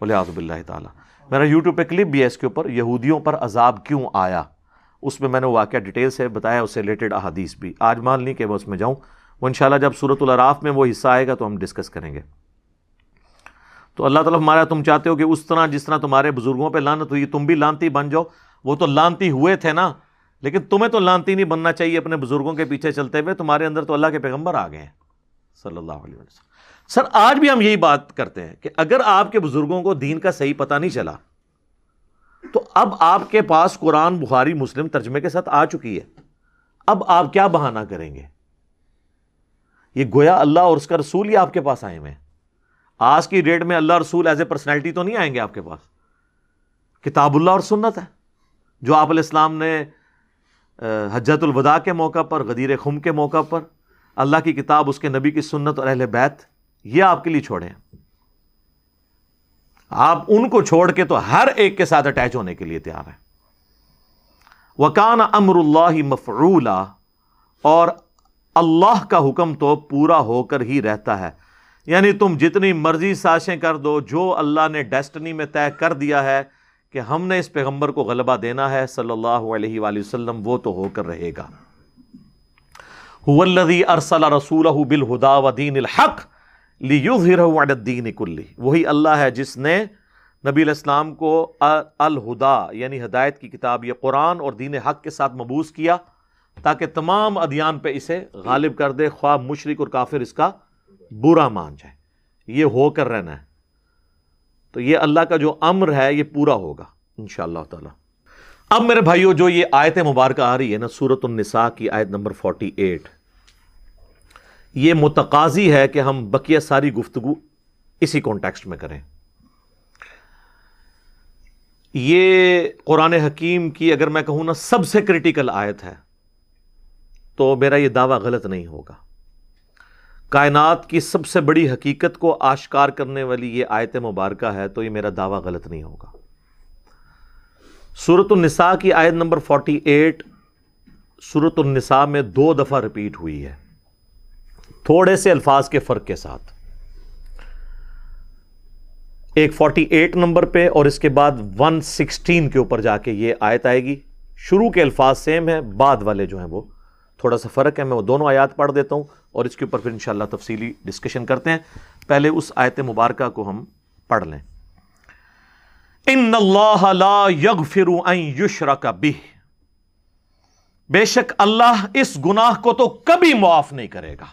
بولے آزب اللہ تعالیٰ۔ میرا یوٹیوب پہ کلپ بھی ہے اس کے اوپر، یہودیوں پر عذاب کیوں آیا؟ اس میں میں نے واقعہ ڈیٹیل سے بتایا، اس سے ریلیٹڈ احادیث بھی۔ آج مال نہیں کہ میں اس میں جاؤں۔ وہ انشاءاللہ جب صورت العراف میں وہ حصہ آئے گا تو ہم ڈسکس کریں گے۔ تو اللہ تعالیٰ ہمارا تم چاہتے ہو کہ اس طرح جس طرح تمہارے بزرگوں پہ لانت ہوئی، تم بھی لانتی بن جاؤ۔ وہ تو لانتی ہوئے تھے نا، لیکن تمہیں تو لانتی نہیں بننا چاہیے اپنے بزرگوں کے پیچھے چلتے ہوئے۔ تمہارے اندر تو اللہ کے پیغمبر آ گئے ہیں۔ صلی اللہ علیہ وسلم۔ سر، آج بھی ہم یہی بات کرتے ہیں کہ اگر آپ کے بزرگوں کو دین کا صحیح پتہ نہیں چلا، تو اب آپ کے پاس قرآن، بخاری، مسلم ترجمے کے ساتھ آ چکی ہے۔ اب آپ کیا بہانہ کریں گے؟ یہ گویا اللہ اور اس کا رسول ہی آپ کے پاس آئے ہوئے ہیں۔ آج کی ڈیٹ میں اللہ رسول ایز اے پرسنالٹی تو نہیں آئیں گے آپ کے پاس؟ کتاب اللہ اور سنت ہے۔ جو آپ علیہ السلام نے حجت الوداع کے موقع پر، غدیر خم کے موقع پر اللہ کی کتاب، اس کے نبی کی سنت اور اہل بیت، یہ آپ کے لیے چھوڑے ہیں۔ آپ ان کو چھوڑ کے تو ہر ایک کے ساتھ اٹیچ ہونے کے لیے تیار ہیں۔ وکان امر اللہ مفرولا اور اللہ کا حکم تو پورا ہو کر ہی رہتا ہے۔ یعنی تم جتنی مرضی سازشیں کر دو، جو اللہ نے ڈیسٹنی میں طے کر دیا ہے کہ ہم نے اس پیغمبر کو غلبہ دینا ہے صلی اللہ علیہ وآلہ وسلم، وہ تو ہو کر رہے گا۔ ارسل رسول بالہدا و دین الحق الدین کلی وہی اللہ ہے جس نے نبی الاسلام کو الہدا یعنی ہدایت کی کتاب، یہ قرآن اور دین حق کے ساتھ مبوس کیا تاکہ تمام ادیان پہ اسے غالب کر دے خواب مشرق اور کافر اس کا برا مان جائے، یہ ہو کر رہنا ہے۔ تو یہ اللہ کا جو امر ہے، یہ پورا ہوگا ان شاء اللہ تعالی۔ اب میرے بھائیو، جو یہ آیت مبارکہ آ رہی ہے نا سورت النساء کی آیت نمبر فورٹی ایٹ یہ متقاضی ہے کہ ہم بقیہ ساری گفتگو اسی کانٹیکسٹ میں کریں۔ یہ قرآن حکیم کی اگر میں کہوں نا، سب سے کریٹیکل آیت ہے، تو میرا یہ دعویٰ غلط نہیں ہوگا۔ کائنات کی سب سے بڑی حقیقت کو آشکار کرنے والی یہ آیت مبارکہ ہے، تو یہ میرا دعویٰ غلط نہیں ہوگا۔ صورت النساء کی آیت نمبر 48 صورت النساء میں دو دفعہ رپیٹ ہوئی ہے۔ تھوڑے سے الفاظ کے فرق کے ساتھ۔ ایک 48 نمبر پہ اور اس کے بعد 116 کے اوپر جا کے یہ آیت آئے گی۔ شروع کے الفاظ سیم ہیں، بعد والے جو ہیں وہ۔ تھوڑا سا فرق ہے، میں وہ دونوں آیات پڑھ دیتا ہوں۔ اور اس کے اوپر پھر انشاءاللہ تفصیلی ڈسکشن کرتے ہیں۔ پہلے اس آیت مبارکہ کو ہم پڑھ لیں۔ ان اللہ لا یغفر ان یشرک بہ بے شک اللہ اس گناہ کو تو کبھی معاف نہیں کرے گا۔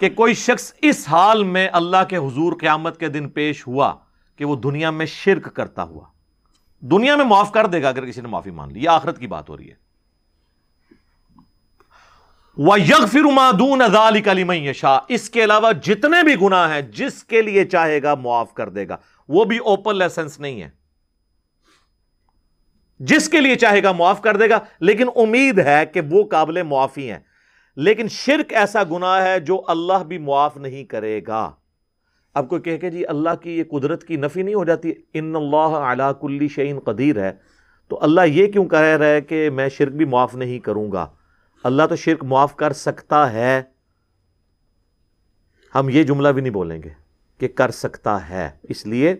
کہ کوئی شخص اس حال میں اللہ کے حضور قیامت کے دن پیش ہوا کہ وہ دنیا میں شرک کرتا ہوا، دنیا میں معاف کر دے گا اگر کسی نے معافی مان لی، یہ آخرت کی بات ہو رہی ہے۔ یگ فرمادون ازال کلی شاہ اس کے علاوہ جتنے بھی گناہ ہیں، جس کے لیے چاہے گا معاف کر دے گا۔ وہ بھی اوپن لائسنس نہیں ہے جس کے لیے چاہے گا معاف کر دے گا، لیکن امید ہے کہ وہ قابل معافی ہیں۔ لیکن شرک ایسا گناہ ہے جو اللہ بھی معاف نہیں کرے گا۔ اب کوئی کہہ کہ جی اللہ کی یہ قدرت کی نفی نہیں ہو جاتی۔ ان اللہ علا کلی شعین قدیر ہے۔ تو اللہ یہ کیوں کہہ رہا ہے کہ میں شرک بھی معاف نہیں کروں گا؟ اللہ تو شرک معاف کر سکتا ہے۔ ہم یہ جملہ بھی نہیں بولیں گے کہ کر سکتا ہے۔ اس لیے،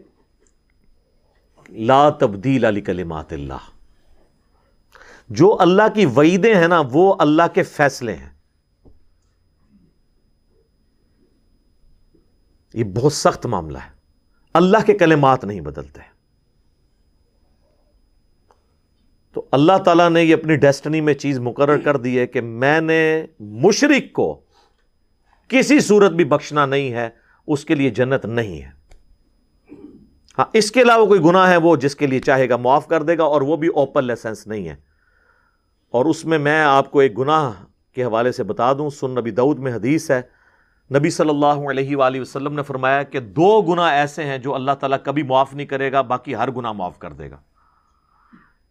لا تبدیل علی کلمات اللہ۔ جو اللہ کی وعیدیں ہیں نا، وہ اللہ کے فیصلے ہیں۔ یہ بہت سخت معاملہ ہے۔ اللہ کے کلمات نہیں بدلتے۔ تو اللہ تعالیٰ نے یہ اپنی ڈیسٹنی میں چیز مقرر کر دی ہے کہ میں نے مشرق کو کسی صورت بھی بخشنا نہیں ہے، اس کے لیے جنت نہیں ہے۔ ہاں اس کے علاوہ کوئی گناہ ہے وہ جس کے لیے چاہے گا معاف کر دے گا اور وہ بھی اوپن لائسنس نہیں ہے۔ اور اس میں میں آپ کو ایک گناہ کے حوالے سے بتا دوں سن نبی دعود میں حدیث ہے۔ نبی صلی اللہ علیہ وآلہ وسلم نے فرمایا کہ دو گناہ ایسے ہیں جو اللہ تعالیٰ کبھی معاف نہیں کرے گا، باقی ہر گناہ معاف کر دے گا۔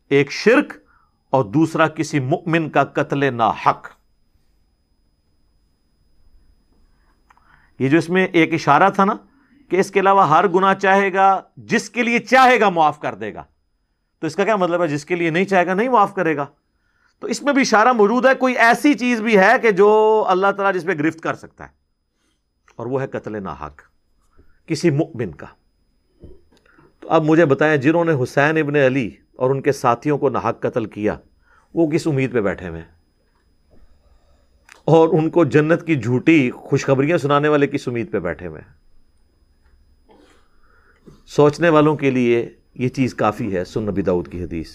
ایک شرک اور دوسرا کسی مؤمن کا قتل نا حق یہ جو اس میں ایک اشارہ تھا نا کہ اس کے علاوہ ہر گناہ چاہے گا، جس کے لیے چاہے گا معاف کر دے گا۔ تو اس کا کیا مطلب ہے؟ جس کے لیے نہیں چاہے گا، نہیں معاف کرے گا۔ تو اس میں بھی اشارہ موجود ہے، کوئی ایسی چیز بھی ہے کہ جو اللہ تعالیٰ جس پہ گرفت کر سکتا ہے۔ اور وہ ہے قتل ناحق، کسی مؤمن کا۔ تو اب مجھے بتائیں، جنہوں نے حسین ابن علی اور ان کے ساتھیوں کو ناحق قتل کیا۔ وہ کس امید پہ بیٹھے ہوئے اور ان کو جنت کی جھوٹی خوشخبریاں سنانے والے کس امید پہ بیٹھے ہوئے سوچنے والوں کے لیے یہ چیز کافی ہے، سن نبی داؤد کی حدیث۔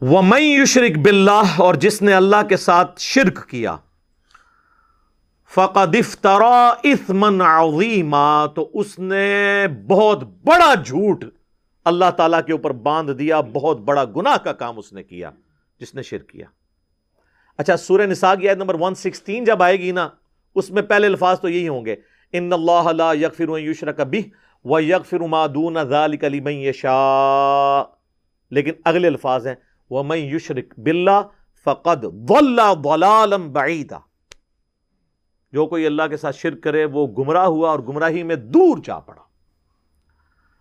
وَمَن يُشْرِكْ بِاللَّهِ اور جس نے اللہ کے ساتھ شرک کیا۔ فقد افطرا اثمن عظیما تو اس نے بہت بڑا جھوٹ اللہ تعالیٰ کے اوپر باندھ دیا، بہت بڑا گناہ کا کام اس نے کیا، جس نے شرک کیا۔ اچھا سورہ نساء کی آیت نمبر 116 جب آئے گی نا، اس میں پہلے الفاظ تو یہی ہوں گے، ان اللہ لا یغفر ان یشرک به ویغفر ما دون ذلك لمن یشاء لیکن اگلے الفاظ ہیں، ومن یشرک باللہ فقد ضل ضلالا بعیدا جو کوئی اللہ کے ساتھ شرک کرے، وہ گمراہ ہوا اور گمراہی میں دور جا پڑا۔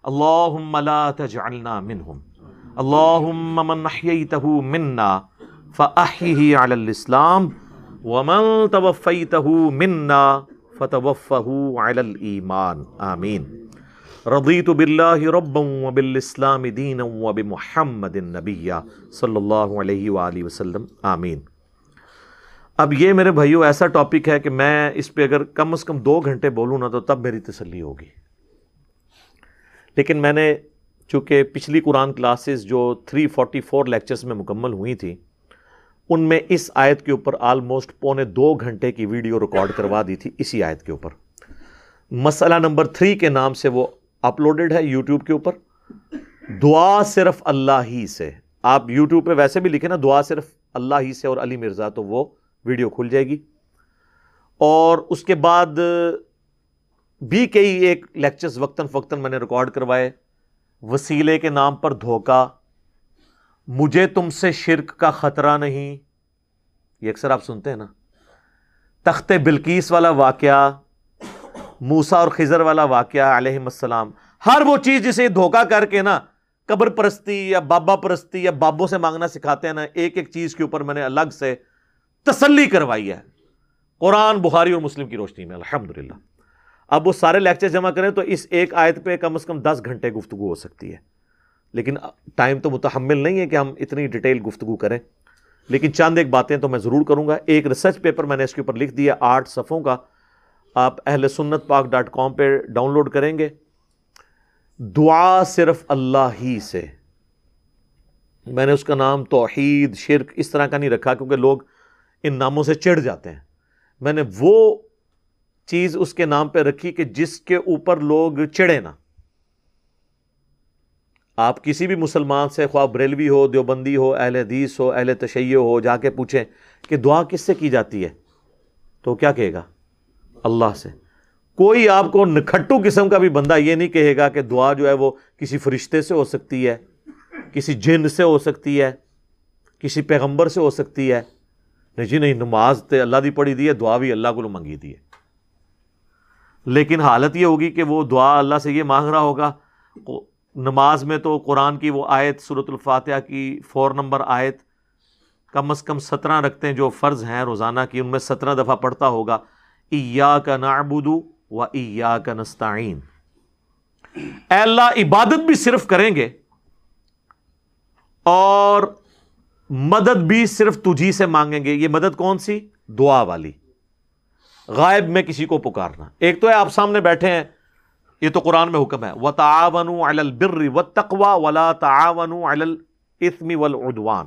اللہم لا تجعلنا منہم۔ اللہم من احییتہ منا فاحیہ علی الاسلام ومن توفیتہ منا فتوفہ علی الایمان۔ آمین۔ رضیت باللہ ربا وبالاسلام دینا وبمحمد النبی صلی اللہ علیہ وآلہ وسلم۔ آمین۔ اب یہ میرے بھائیو ایسا ٹاپک ہے کہ میں اس پہ اگر کم از کم دو گھنٹے بولوں نا تو تب میری تسلی ہوگی۔ لیکن میں نے چونکہ پچھلی قرآن کلاسز جو 344 لیکچرز میں مکمل ہوئی تھی، ان میں اس آیت کے اوپر آلموسٹ پونے دو گھنٹے کی ویڈیو ریکارڈ کروا دی تھی اسی آیت کے اوپر۔ مسئلہ نمبر تھری کے نام سے وہ اپلوڈڈ ہے یوٹیوب کے اوپر۔ دعا صرف اللہ ہی سے۔ آپ یوٹیوب پہ ویسے بھی لکھیں نا، دعا صرف اللہ ہی سے اور علی مرزا، تو وہ ویڈیو کھل جائے گی۔ اور اس کے بعد بھی کئی ایک لیکچرز وقتاً فوقتاً میں نے ریکارڈ کروائے۔ وسیلے کے نام پر دھوکا۔ مجھے تم سے شرک کا خطرہ نہیں۔ یہ اکثر آپ سنتے ہیں نا۔ تخت بلکیس والا واقعہ موسا اور خزر والا واقعہ علیہ السلام۔ ہر وہ چیز جسے دھوکا کر کے نا، قبر پرستی یا بابا پرستی یا بابوں سے مانگنا سکھاتے ہیں نا، ایک ایک چیز کے اوپر میں نے الگ سے تسلی کروائی ہے۔ قرآن، بخاری اور مسلم کی روشنی میں الحمد اب وہ سارے لیکچر جمع کریں تو اس ایک آیت پہ کم از کم دس گھنٹے گفتگو ہو سکتی ہے۔ لیکن ٹائم تو متحمل نہیں ہے کہ ہم اتنی ڈیٹیل گفتگو کریں۔ لیکن چند ایک باتیں تو میں ضرور کروں گا۔ ایک ریسرچ پیپر میں نے اس کے اوپر لکھ دیا آٹھ صفوں کا۔ آپ اہل سنت پاک ڈاٹ کام پہ ڈاؤن لوڈ کریں گے۔ دعا صرف اللہ ہی سے۔ میں نے اس کا نام توحید، شرک اس طرح کا نہیں رکھا کیونکہ لوگ ان ناموں سے چڑھ جاتے ہیں۔ میں نے وہ چیز اس کے نام پہ رکھی کہ جس کے اوپر لوگ چڑھے نا آپ کسی بھی مسلمان سے خواہ بریلوی ہو، دیوبندی ہو، اہل حدیث ہو، اہل تشیع ہو، جا کے پوچھیں کہ دعا کس سے کی جاتی ہے، تو کیا کہے گا؟ اللہ سے۔ کوئی آپ کو نکھٹو قسم کا بھی بندہ یہ نہیں کہے گا کہ دعا جو ہے وہ کسی فرشتے سے ہو سکتی ہے، کسی جن سے ہو سکتی ہے، کسی پیغمبر سے ہو سکتی ہے۔ نہیں جی نہیں، نماز تے اللہ دی پڑھی دی ہے، دعا بھی اللہ کو منگی دی ہے۔ لیکن حالت یہ ہوگی کہ وہ دعا اللہ سے یہ مانگ رہا ہوگا۔ نماز میں تو قرآن کی وہ آیت صورت الفاتحہ کی فور نمبر آیت کم از کم سترہ رکھتے ہیں جو فرض ہیں، روزانہ کی ان میں سترہ دفعہ پڑھتا ہوگا۔ ایا کا نعبدو و ایا کا نستعین۔ اے اللہ، عبادت بھی صرف کریں گے اور مدد بھی صرف تجھی سے مانگیں گے۔ یہ مدد کون سی؟ دعا والی۔ غائب میں کسی کو پکارنا۔ ایک تو ہے آپ سامنے بیٹھے ہیں، یہ تو قرآن میں حکم ہے۔ و تعاون البر و تقوا ولا تعاون الاسم والعدوان۔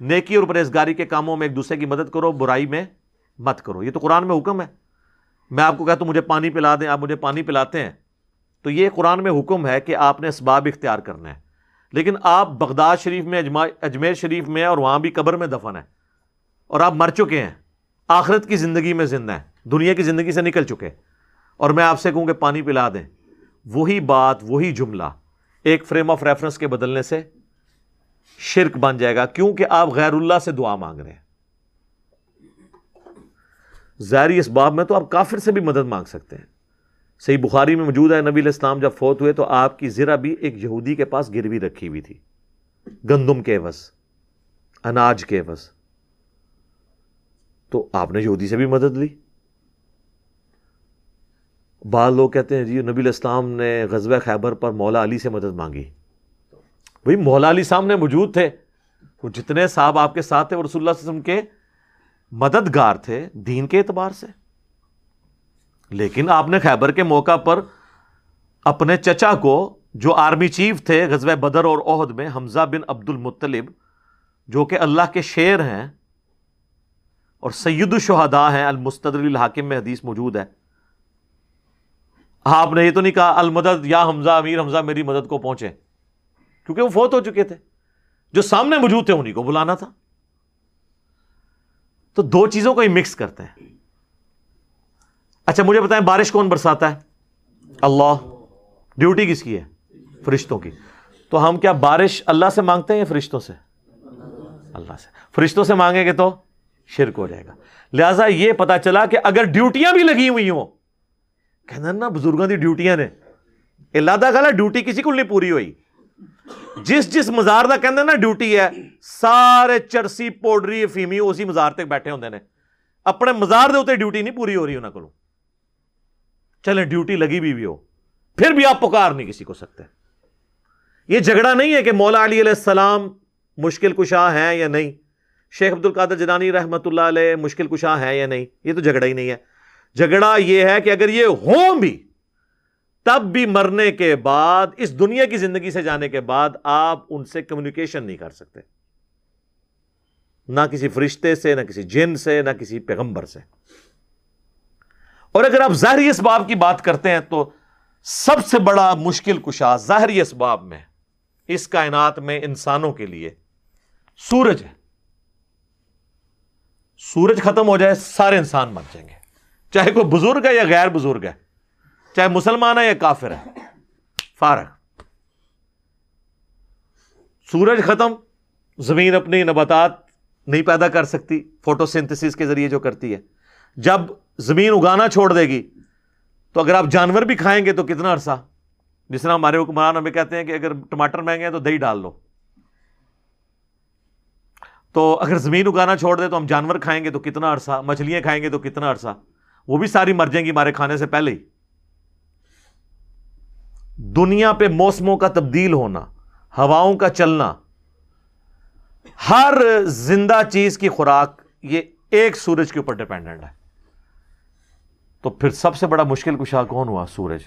نیکی اور پرہیزگاری کے کاموں میں ایک دوسرے کی مدد کرو، برائی میں مت کرو۔ یہ تو قرآن میں حکم ہے۔ میں آپ کو کہتا ہوں، مجھے پانی پلا دیں، آپ مجھے پانی پلاتے ہیں۔ تو یہ قرآن میں حکم ہے کہ آپ نے اسباب اختیار کرنا ہے لیکن آپ بغداد شریف میں اجمیر شریف میں اور وہاں بھی قبر میں دفن ہے اور آپ مر چکے ہیں۔ آخرت کی زندگی میں زندہ ہیں۔ دنیا کی زندگی سے نکل چکے اور میں آپ سے کہوں کہ پانی پلا دیں۔ وہی بات، وہی جملہ ایک فریم آف ریفرنس کے بدلنے سے شرک بن جائے گا، کیونکہ آپ غیر اللہ سے دعا مانگ رہے ہیں۔ ظاہری اس باب میں تو آپ کافر سے بھی مدد مانگ سکتے ہیں۔ صحیح بخاری میں موجود ہے، نبی الاسلام جب فوت ہوئے تو آپ کی زرہ بھی ایک یہودی کے پاس گروی رکھی ہوئی تھی۔ گندم کے عوض، اناج کے عوض۔ تو آپ نے یہودی سے بھی مدد لی۔ بعض لوگ کہتے ہیں جی نبی الاسلام نے غزوہ خیبر پر مولا علی سے مدد مانگی۔ بھائی مولا علی سامنے موجود تھے۔ وہ جتنے صاحب آپ کے ساتھ تھے، وہ رسول اللہ علیہ وسلم کے مددگار تھے دین کے اعتبار سے۔ لیکن آپ نے خیبر کے موقع پر اپنے چچا کو، جو آرمی چیف تھے غزوہ بدر اور عہد میں، حمزہ بن عبد المطلب جو کہ اللہ کے شیر ہیں اور سید الشہداء ہیں، المستدر الحاکم میں حدیث موجود ہے۔ آپ نے یہ تو نہیں کہا، المدد یا حمزہ امیر، حمزہ میری مدد کو پہنچے۔ کیونکہ وہ فوت ہو چکے تھے۔ جو سامنے موجود تھے انہیں کو بلانا تھا۔ تو دو چیزوں کو ہی مکس کرتے ہیں۔ اچھا مجھے بتائیں، بارش کون برساتا ہے؟ اللہ۔ ڈیوٹی کس کی ہے؟ فرشتوں کی۔ تو ہم کیا بارش اللہ سے مانگتے ہیں یا فرشتوں سے؟ اللہ سے۔ فرشتوں سے مانگیں گے تو شرک ہو جائے گا۔ لہذا یہ پتا چلا کہ اگر ڈیوٹیاں بھی لگی ہوئی ہوں، کہنا نا بزرگوں کی ڈیوٹیاں نے اللہ گلا ڈیوٹی کسی کو نہیں پوری ہوئی۔ جس جس مزار کا کہنا نا ڈیوٹی ہے، سارے چرسی، پوڈری، فیمی، اسی مزار تک بیٹھے ہوتے ہیں اپنے مزار دے ڈیوٹی نہیں پوری ہو رہی انہوں کو چلیں ڈیوٹی لگی بھی, بھی ہو پھر بھی آپ پکار نہیں کسی کو سکتے۔ یہ جھگڑا نہیں ہے کہ مولا علی علیہ السلام مشکل کشا ہیں یا نہیں۔ شیخ عبد القادر جنانی رحمت اللہ علیہ مشکل کشا ہے یا نہیں یہ تو جھگڑا ہی نہیں ہے۔ جھگڑا یہ ہے کہ اگر یہ ہوں بھی تب بھی مرنے کے بعد اس دنیا کی زندگی سے جانے کے بعد آپ ان سے کمیونیکیشن نہیں کر سکتے۔ نہ کسی فرشتے سے نہ کسی جن سے نہ کسی پیغمبر سے۔ اور اگر آپ ظاہری اسباب کی بات کرتے ہیں تو سب سے بڑا مشکل کشا ظاہری اسباب میں، اس کائنات میں انسانوں کے لیے سورج ہے۔ سورج ختم ہو جائے، سارے انسان مر جائیں گے۔ چاہے کوئی بزرگ ہے یا غیر بزرگ ہے، چاہے مسلمان ہے یا کافر ہے، فارغ۔ سورج ختم، زمین اپنی نباتات نہیں پیدا کر سکتی فوٹو سنتھس کے ذریعے جو کرتی ہے۔ جب زمین اگانا چھوڑ دے گی، تو اگر آپ جانور بھی کھائیں گے تو کتنا عرصہ؟ جس طرح ہمارے حکمران ہمیں کہتے ہیں کہ اگر ٹماٹر مہنگے ہیں تو دہی ڈال دو۔ تو اگر زمین اگانا چھوڑ دے تو ہم جانور کھائیں گے تو کتنا عرصہ؟ مچھلیاں کھائیں گے تو کتنا عرصہ؟ وہ بھی ساری مر جائیں گی ہمارے کھانے سے پہلے ہی۔ دنیا پہ موسموں کا تبدیل ہونا، ہواؤں کا چلنا، ہر زندہ چیز کی خوراک، یہ ایک سورج کے اوپر ڈپینڈنٹ ہے۔ تو پھر سب سے بڑا مشکل کشا کون ہوا سورج؟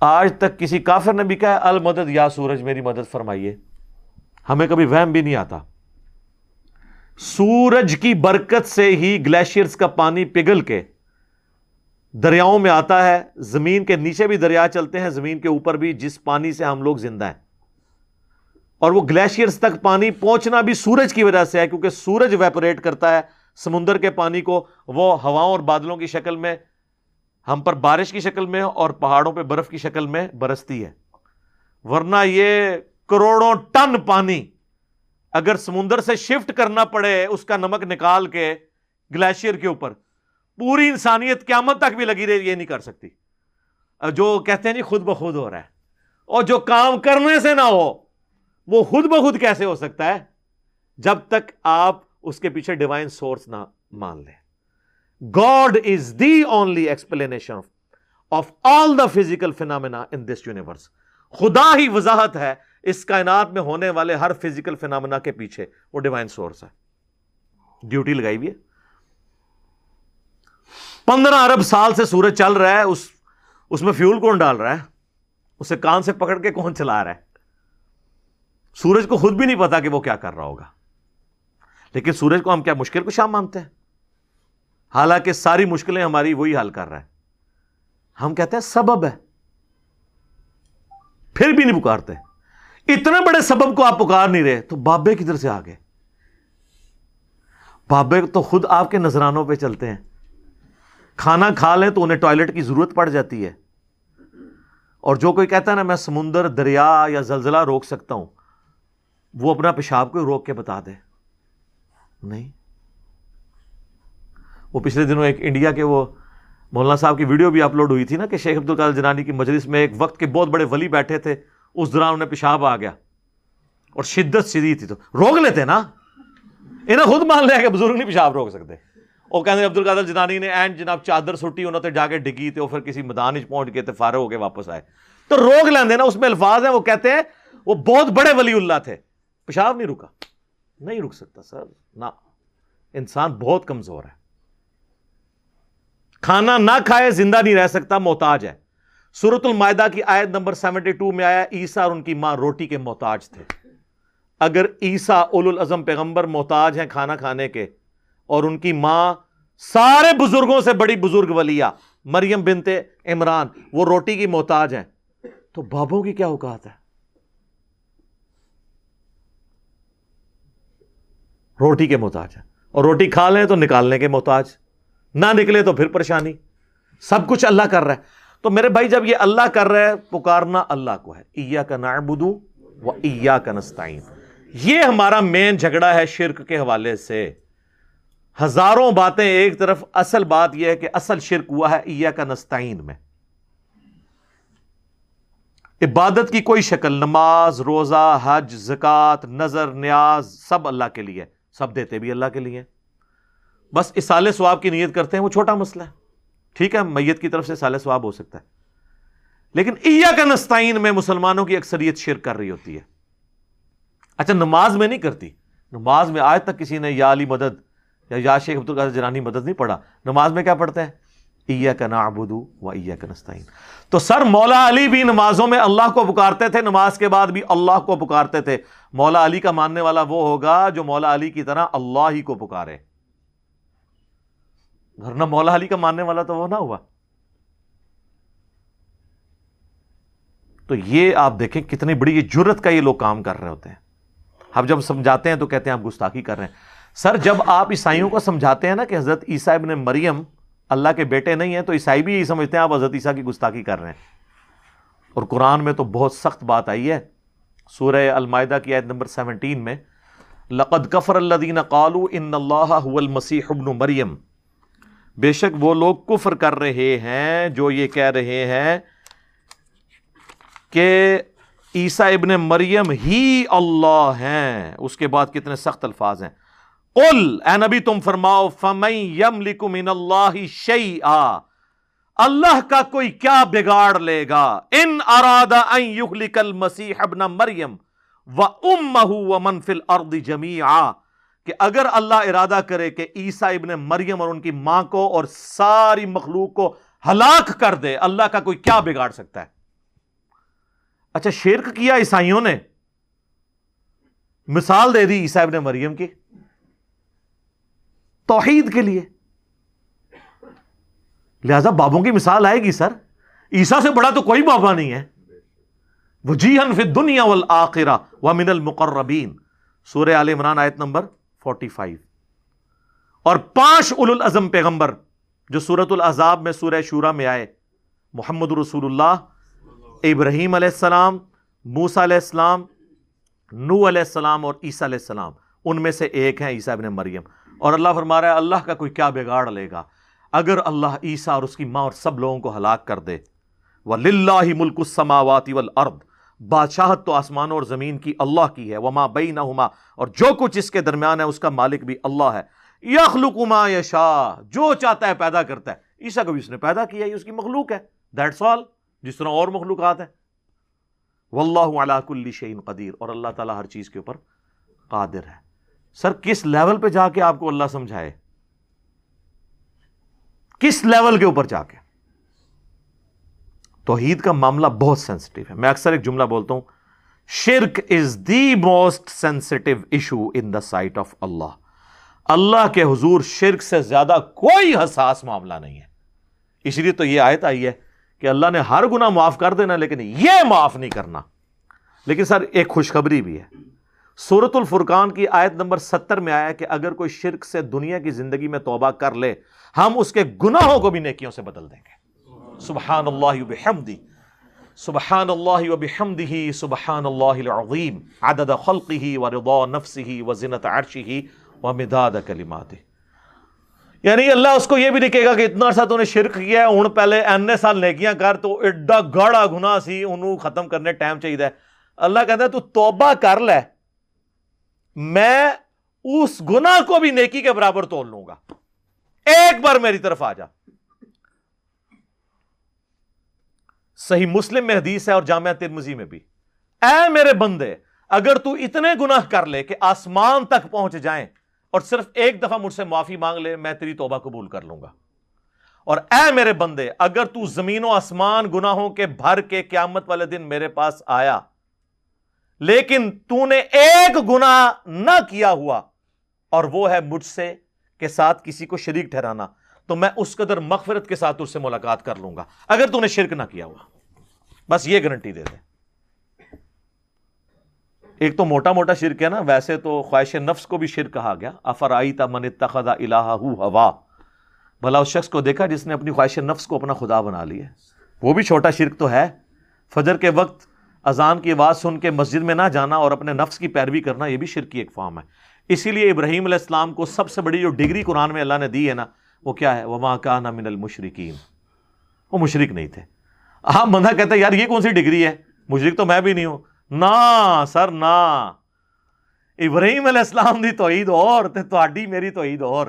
آج تک کسی کافر نے بھی کہا المدد یا سورج، میری مدد فرمائیے۔ ہمیں کبھی وہم بھی نہیں آتا۔ سورج کی برکت سے ہی گلیشیئرز کا پانی پگھل کے دریاؤں میں آتا ہے۔ زمین کے نیچے بھی دریا چلتے ہیں، زمین کے اوپر بھی، جس پانی سے ہم لوگ زندہ ہیں۔ اور وہ گلیشیئرز تک پانی پہنچنا بھی سورج کی وجہ سے ہے، کیونکہ سورج ویپوریٹ کرتا ہے سمندر کے پانی کو، وہ ہواؤں اور بادلوں کی شکل میں ہم پر بارش کی شکل میں اور پہاڑوں پہ برف کی شکل میں برستی ہے۔ ورنہ یہ کروڑوں ٹن پانی اگر سمندر سے شفٹ کرنا پڑے اس کا نمک نکال کے گلیشیئر کے اوپر، پوری انسانیت قیامت تک بھی لگی رہی یہ نہیں کر سکتی۔ جو کہتے ہیں جی خود بخود ہو رہا ہے، اور جو کام کرنے سے نہ ہو، وہ خود بخود کیسے ہو سکتا ہے؟ جب تک آپ اس کے پیچھے ڈیوائن سورس نہ مان لیں۔ God is the only explanation of all the physical phenomena in this universe خدا ہی وضاحت ہے اس کائنات میں ہونے والے ہر فزیکل فینامنا کے پیچھے، وہ ڈیوائن سورس ہے۔ ڈیوٹی لگائی ہوئی ہے۔ پندرہ ارب سال سے سورج چل رہا ہے، اس اس میں فیول کون ڈال رہا ہے؟ اسے کان سے پکڑ کے کون چلا رہا ہے؟ سورج کو خود بھی نہیں پتا کہ وہ کیا کر رہا ہوگا۔ لیکن سورج کو ہم کیا مشکل کو شام مانتے ہیں؟ حالانکہ ساری مشکلیں ہماری وہی حل کر رہا ہے۔ ہم کہتے ہیں سبب ہے۔ پھر بھی نہیں پکارتے۔ اتنے بڑے سبب کو آپ پکار نہیں رہے تو بابے کدھر سے آگے بابے تو خود آپ کے نذرانوں پہ چلتے ہیں۔ کھانا کھا لیں تو انہیں ٹوائلٹ کی ضرورت پڑ جاتی ہے۔ اور جو کوئی کہتا ہے نا، میں سمندر، دریا یا زلزلہ روک سکتا ہوں، وہ اپنا پیشاب کو روک کے بتا دے۔ نہیں۔ وہ پچھلے دنوں ایک انڈیا کے وہ مولانا صاحب کی ویڈیو بھی اپلوڈ ہوئی تھی نا کہ شیخ عبد القادر جنانی کی مجلس میں ایک وقت کے بہت بڑے ولی بیٹھے تھے، اس دوران انہیں پیشاب آ گیا اور شدت شدید تھی تو۔ روک لیتے نا۔ انہیں خود مان لیا کہ بزرگ نہیں پیشاب روک سکتے۔ وہ کہتے عبد القادر جنانی نے اینڈ جناب چادر سٹی، انہوں نے جا کے ڈگی تھے وہ پھر کسی میدان پہنچ گئے تھے فارغ ہو کے واپس آئے۔ تو روک لیندے نا، اس میں الفاظ ہیں، وہ کہتے ہیں، وہ بہت بڑے ولی اللہ تھے۔ پیشاب نہیں رکا۔ نہیں رک سکتا، سر، نہ۔ انسان بہت کمزور ہے۔ کھانا نہ کھائے، زندہ نہیں رہ سکتا، محتاج ہے۔ سورت المائدہ کی آیت نمبر سیونٹی ٹو میں آیا عیسا اور ان کی ماں روٹی کے محتاج تھے۔ اگر عیسا اول الازم پیغمبر محتاج ہیں کھانا کھانے کے، اور ان کی ماں سارے بزرگوں سے بڑی بزرگ ولیہ، مریم بنتے عمران، وہ روٹی کی محتاج ہیں، تو بابوں کی کیا اوقات ہے؟ روٹی کے محتاج ہیں۔ اور روٹی کھا لیں تو نکالنے کے محتاج۔ نہ نکلے تو پھر پریشانی۔ سب کچھ اللہ کر رہا ہے۔ تو میرے بھائی، جب یہ اللہ کر رہا ہے، پکارنا اللہ کو ہے۔ ایا کا نعبدو و ایا کا نستعین۔ یہ ہمارا مین جھگڑا ہے شرک کے حوالے سے۔ ہزاروں باتیں، ایک طرف اصل بات یہ ہے کہ اصل شرک ہوا ہے ایا کا نستعین میں۔ عبادت کی کوئی شکل، نماز، روزہ، حج زکات نظر، نیاز، سب اللہ کے لیے۔ سب دیتے بھی اللہ کے لیے۔ بس اسال ثواب کی نیت کرتے ہیں، وہ چھوٹا مسئلہ ہے۔ ٹھیک ہے، میت کی طرف سے سال ثواب ہو سکتا ہے۔ لیکن ایا کا نستعین میں مسلمانوں کی اکثریت شرک کر رہی ہوتی ہے۔ اچھا نماز میں نہیں کرتی۔ نماز میں آج تک کسی نے یا علی مدد یا یا شیخ عبد القادر جرانی مدد نہیں پڑھا۔ نماز میں کیا پڑھتے ہیں ایا کا نعبدو و ایا کا نستعین۔ تو سر مولا علی بھی نمازوں میں اللہ کو پکارتے تھے، نماز کے بعد بھی اللہ کو پکارتے تھے۔ مولا علی کا ماننے والا وہ ہوگا جو مولا علی کی طرح اللہ ہی کو پکارے۔ ورنہ مولا علی کا ماننے والا تو وہ نہ ہوا۔ تو یہ آپ دیکھیں کتنی بڑی یہ جرت کا یہ لوگ کام کر رہے ہوتے ہیں۔ اب جب سمجھاتے ہیں تو کہتے ہیں آپ گستاخی کر رہے ہیں۔ سر، جب آپ عیسائیوں کو سمجھاتے ہیں نا کہ حضرت عیسیٰ ابن مریم اللہ کے بیٹے نہیں ہیں، تو عیسائی بھی یہی سمجھتے ہیں آپ حضرت عیسیٰ کی گستاخی کر رہے ہیں۔ اور قرآن میں تو بہت سخت بات آئی ہے۔ سورہ المائدہ کی آیت نمبر سیونٹین میں، لقد کفر اللہ قالو ان اللہ المسیح ابن مریم۔ بے شک وہ لوگ کفر کر رہے ہیں جو یہ کہہ رہے ہیں کہ عیسیٰ ابن مریم ہی اللہ ہیں۔ اس کے بعد کتنے سخت الفاظ ہیں۔ قل، اے نبی، تم فرماؤ، فمن یملک من اللہ شیئا۔ اللہ کا کوئی کیا بگاڑ لے گا؟ ان اراد ان یخلق المسیح ابن مریم و امہ ومن فی الارض جمیعا۔ کہ اگر اللہ ارادہ کرے کہ عیسیٰ ابن مریم اور ان کی ماں کو اور ساری مخلوق کو ہلاک کر دے، اللہ کا کوئی کیا بگاڑ سکتا ہے؟ اچھا شرک کیا عیسائیوں نے؟ مثال دے دی عیسیٰ ابن مریم کی۔ توحید کے لیے۔ لہذا بابوں کی مثال آئے گی، سر۔ عیسا سے بڑا تو کوئی بابا نہیں ہے۔ وہ جی فی دنیا والآخرہ ومن المقربین۔ سورہ آل عمران آیت نمبر فورٹی فائیو اور پانچ اول الازم پیغمبر جو سورت العذاب میں سورہ شورا میں آئے، محمد رسول اللہ، ابراہیم علیہ السلام موسا علیہ السلام نو علیہ السلام اور عیسیٰ علیہ السلام، ان میں سے ایک ہیں عیسیٰ ابن مریم۔ اور اللہ فرما رہا ہے، اللہ کا کوئی کیا بگاڑ لے گا؟ اگر اللہ عیسیٰ اور اس کی ماں اور سب لوگوں کو ہلاک کر دے وہ للہ ملک السماواتی والارض بادشاہت تو آسمان اور زمین کی اللہ کی ہے، وما بئی نہ اور جو کچھ اس کے درمیان ہے، اس کا مالک بھی اللہ ہے۔ یخلق ما یشا جو چاہتا ہے پیدا کرتا ہے۔ عیسا کو بھی اس نے پیدا کیا، یہ اس کی مخلوق ہے۔ دیٹس آل جس طرح اور مخلوقات ہیں۔ واللہ علی کل شیء قدیر اور اللہ تعالیٰ ہر چیز کے اوپر قادر ہے۔ سر، کس لیول پہ جا کے آپ کو اللہ سمجھائے؟ کس لیول کے اوپر جا کے؟ توحید کا معاملہ بہت سینسٹیو ہے۔ میں اکثر ایک جملہ بولتا ہوں، شرک is the most sensitive issue in the sight of Allah Allah کے حضور شرک سے زیادہ کوئی حساس معاملہ نہیں ہے۔ اس لیے تو یہ آیت آئی ہے کہ اللہ نے ہر گناہ معاف کر دینا، لیکن یہ معاف نہیں کرنا۔ لیکن سر، ایک خوشخبری بھی ہے۔ سورت الفرقان کی آیت نمبر ستر میں آیا کہ اگر کوئی شرک سے دنیا کی زندگی میں توبہ کر لے، ہم اس کے گناہوں کو بھی نیکیوں سے بدل دیں گے۔ سبحان اللہ بحمدی سبحان اللہ وبحمدہ سبحان اللہ العظیم عدد خلقہ ورضا نفسہ وزنت عرشہ ومداد کلماتہ یعنی اللہ اس کو یہ بھی لکھے گا کہ اتنا عرصہ تو نے شرک کیا ہے ہوں پہلے اینے سال نیکیاں کر تو ایڈا گاڑا گناہ سی انہوں ختم کرنے ٹائم چاہیے اللہ کہتا ہے تو توبہ کر لے میں اس گناہ کو بھی نیکی کے برابر تول لوں گا ایک بار میری طرف آ جا صحیح مسلم میں حدیث ہے اور جامعہ ترمزی میں بھی۔ اے میرے بندے، اگر تو اتنے گناہ کر لے کہ آسمان تک پہنچ جائیں اور صرف ایک دفعہ مجھ سے معافی مانگ لے، میں تیری توبہ قبول کر لوں گا۔ اور اے میرے بندے، اگر تو زمین و آسمان گناہوں کے بھر کے قیامت والے دن میرے پاس آیا، لیکن تو نے ایک گناہ نہ کیا ہوا، اور وہ ہے مجھ سے کے ساتھ کسی کو شریک ٹھہرانا۔ تو میں اس قدر مغفرت کے ساتھ اس سے ملاقات کر لوں گا۔ اگر تو نے شرک نہ کیا ہوا۔ بس یہ گارنٹی دے دے۔ ایک تو موٹا موٹا شرک ہے نا، ویسے تو خواہش نفس کو بھی شرک کہا گیا۔ افرائی تا من اتخذ الہ ہوا بھلا اس شخص کو دیکھا جس نے اپنی خواہش نفس کو اپنا خدا بنا لیا وہ بھی چھوٹا شرک تو ہے۔ فجر کے وقت اذان کی آواز سن کے مسجد میں نہ جانا اور اپنے نفس کی پیروی کرنا، یہ بھی شرک کی ایک فارم ہے۔ اسی لیے ابراہیم علیہ السلام کو سب سے بڑی جو ڈگری قرآن میں اللہ نے دی ہے نا وہ کیا ہے؟ وہ کا من المشرقین وہ مشرق نہیں تھے۔ ہاں بندہ کہتا ہے یار یہ کون سی ڈگری ہے؟ مشرق تو میں بھی نہیں ہوں۔ نہ سر نہ ابراہیم علیہ السلام دی توحید اور تے تہاڈی میری توحید اور۔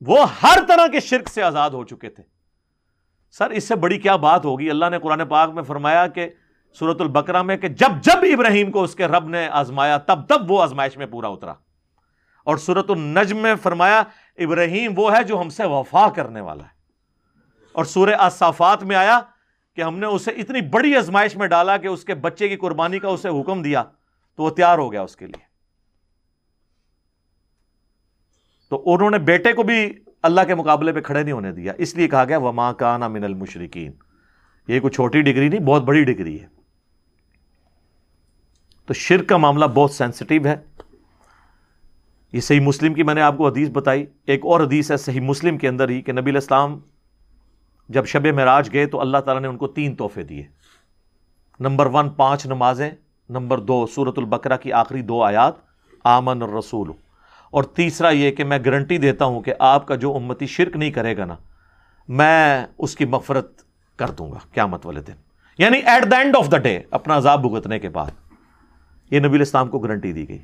وہ ہر طرح کے شرک سے آزاد ہو چکے تھے۔ سر، اس سے بڑی کیا بات ہوگی؟ اللہ نے قرآن پاک میں فرمایا کہ سورت البکرا میں کہ جب جب ابراہیم کو اس کے رب نے آزمایا، تب تب وہ آزمائش میں پورا اترا۔ اور سورت النجم میں فرمایا ابراہیم وہ ہے جو ہم سے وفا کرنے والا ہے۔ اور سورہ اصافات میں آیا کہ ہم نے اسے اتنی بڑی ازمائش میں ڈالا کہ اس کے بچے کی قربانی کا اسے حکم دیا تو وہ تیار ہو گیا اس کے لیے۔ تو انہوں نے بیٹے کو بھی اللہ کے مقابلے پہ کھڑے نہیں ہونے دیا۔ اس لیے کہا گیا، وما کانا من المشرقین یہ کوئی چھوٹی ڈگری نہیں، بہت بڑی ڈگری ہے۔ تو شرک کا معاملہ بہت سینسٹیو ہے۔ یہ صحیح مسلم کی میں نے آپ کو حدیث بتائی، ایک اور حدیث ہے صحیح مسلم کے اندر ہی کہ نبی الاسلام جب شب معراج گئے تو اللہ تعالیٰ نے ان کو تین تحفے دیے۔ نمبر ون، پانچ نمازیں، نمبر دو سورت البقرہ کی آخری دو آیات، آمن الرسول۔ اور تیسرا یہ کہ میں گارنٹی دیتا ہوں کہ آپ کا جو امتی شرک نہیں کرے گا نا، میں اس کی مفرت کر دوں گا قیامت والے دن۔ یعنی at the end of the day اپنا عذاب بھگتنے کے بعد۔ یہ نبی الاسلام کو گارنٹی دی گئی۔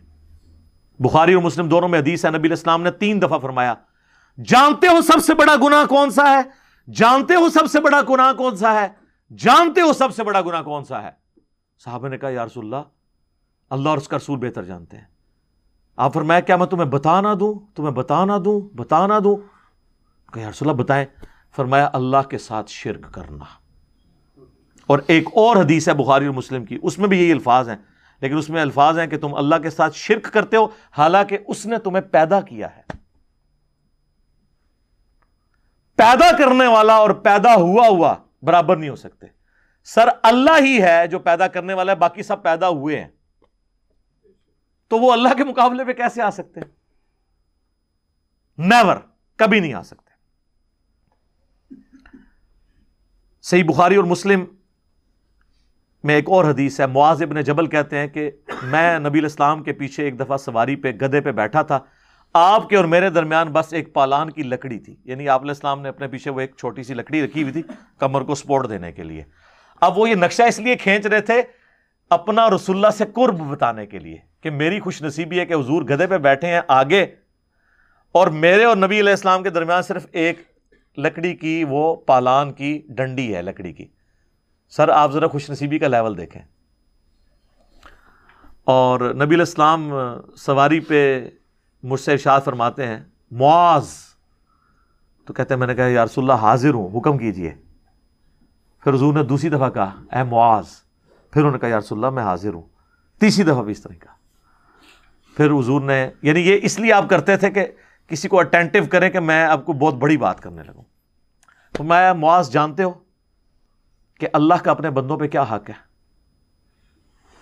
بخاری اور مسلم دونوں میں حدیث ہے، نبی الاسلام نے تین دفعہ فرمایا، جانتے ہو سب سے بڑا گناہ کون سا ہے؟ جانتے ہو سب سے بڑا گناہ کون سا ہے؟ جانتے ہو سب سے بڑا گناہ کون سا ہے؟ صاحب نے کہا، یا رسول اللہ اللہ اور اس کا رسول بہتر جانتے ہیں۔ آپ فرمایا، کیا میں تمہیں بتا نہ دوں؟ تمہیں بتا نہ دوں؟ بتا نہ دوں؟ کہ یا رسول اللہ، بتائیں۔ فرمایا، اللہ کے ساتھ شرک کرنا۔ اور ایک اور حدیث ہے بخاری اور مسلم کی، اس میں بھی یہی الفاظ ہیں۔ لیکن اس میں الفاظ ہیں کہ تم اللہ کے ساتھ شرک کرتے ہو، حالانکہ اس نے تمہیں پیدا کیا ہے۔ پیدا کرنے والا اور پیدا ہوا ہوا برابر نہیں ہو سکتے۔ سر اللہ ہی ہے جو پیدا کرنے والا ہے، باقی سب پیدا ہوئے ہیں۔ تو وہ اللہ کے مقابلے پہ کیسے آ سکتے؟ نیور کبھی نہیں آ سکتے۔ صحیح بخاری اور مسلم میں ایک اور حدیث ہے، معاذ ابن جبل کہتے ہیں کہ میں نبی الاسلام کے پیچھے ایک دفعہ سواری پہ گدے پہ بیٹھا تھا۔ آپ کے اور میرے درمیان بس ایک پالان کی لکڑی تھی۔ یعنی آپ علیہ السلام نے اپنے پیچھے وہ ایک چھوٹی سی لکڑی رکھی ہوئی تھی کمر کو سپورٹ دینے کے لیے۔ اب وہ یہ نقشہ اس لیے کھینچ رہے تھے اپنا رسول اللہ سے قرب بتانے کے لیے کہ میری خوش نصیبی ہے کہ حضور گدے پہ بیٹھے ہیں آگے۔ اور میرے اور نبی علیہ السلام کے درمیان صرف ایک لکڑی کی، وہ پالان کی ڈنڈی ہے، لکڑی کی۔ سر آپ ذرا خوش نصیبی کا لیول دیکھیں۔ اور نبی علیہ السلام سواری پہ مجھ سے ارشاد فرماتے ہیں، معاذ۔ تو کہتے ہیں، میں نے کہا، یا رسول اللہ، حاضر ہوں، حکم کیجیے۔ پھر حضور نے دوسری دفعہ کہا، اے معاذ۔ پھر انہوں نے کہا، یا رسول اللہ، میں حاضر ہوں۔ تیسری دفعہ بھی اس طرح کا پھر حضور نے یعنی یہ اس لیے آپ کرتے تھے کہ کسی کو اٹینٹو کریں کہ میں آپ کو بہت بڑی بات کرنے لگوں۔ تو میں، معاذ، جانتے ہو؟ کہ اللہ کا اپنے بندوں پہ کیا حق ہے؟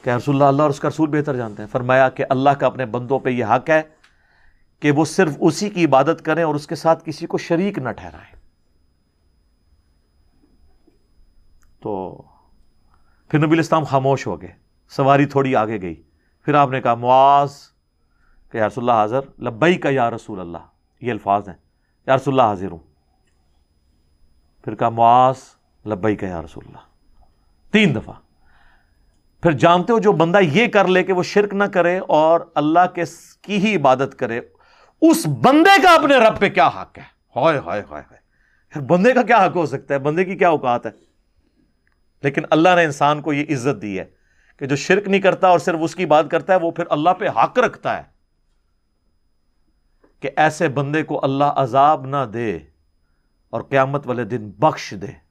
کہ رسول اللہ اللہ اور اس کا رسول بہتر جانتے ہیں۔ فرمایا کہ اللہ کا اپنے بندوں پہ یہ حق ہے کہ وہ صرف اسی کی عبادت کریں اور اس کے ساتھ کسی کو شریک نہ ٹھہرائیں۔ تو پھر نبی الاسلام خاموش ہو گئے، سواری تھوڑی آگے گئی۔ پھر آپ نے کہا، معاذ، کہ یا رسول اللہ حاضر لبئی کا یا رسول اللہ، یہ الفاظ ہیں۔ یا رسول اللہ حاضر ہوں۔ پھر کہا، معاذ لبئی کا یا رسول اللہ۔ تین دفعہ۔ پھر جانتے ہو جو بندہ یہ کر لے کہ وہ شرک نہ کرے اور اللہ کے کی ہی عبادت کرے، اس بندے کا اپنے رب پہ کیا حق ہے؟ ہائے ہائے ہائے ہائے۔ بندے کا کیا حق ہو سکتا ہے؟ بندے کی کیا اوقات ہے؟ لیکن اللہ نے انسان کو یہ عزت دی ہے کہ جو شرک نہیں کرتا اور صرف اس کی بات کرتا ہے، وہ پھر اللہ پہ حق رکھتا ہے۔ کہ ایسے بندے کو اللہ عذاب نہ دے اور قیامت والے دن بخش دے۔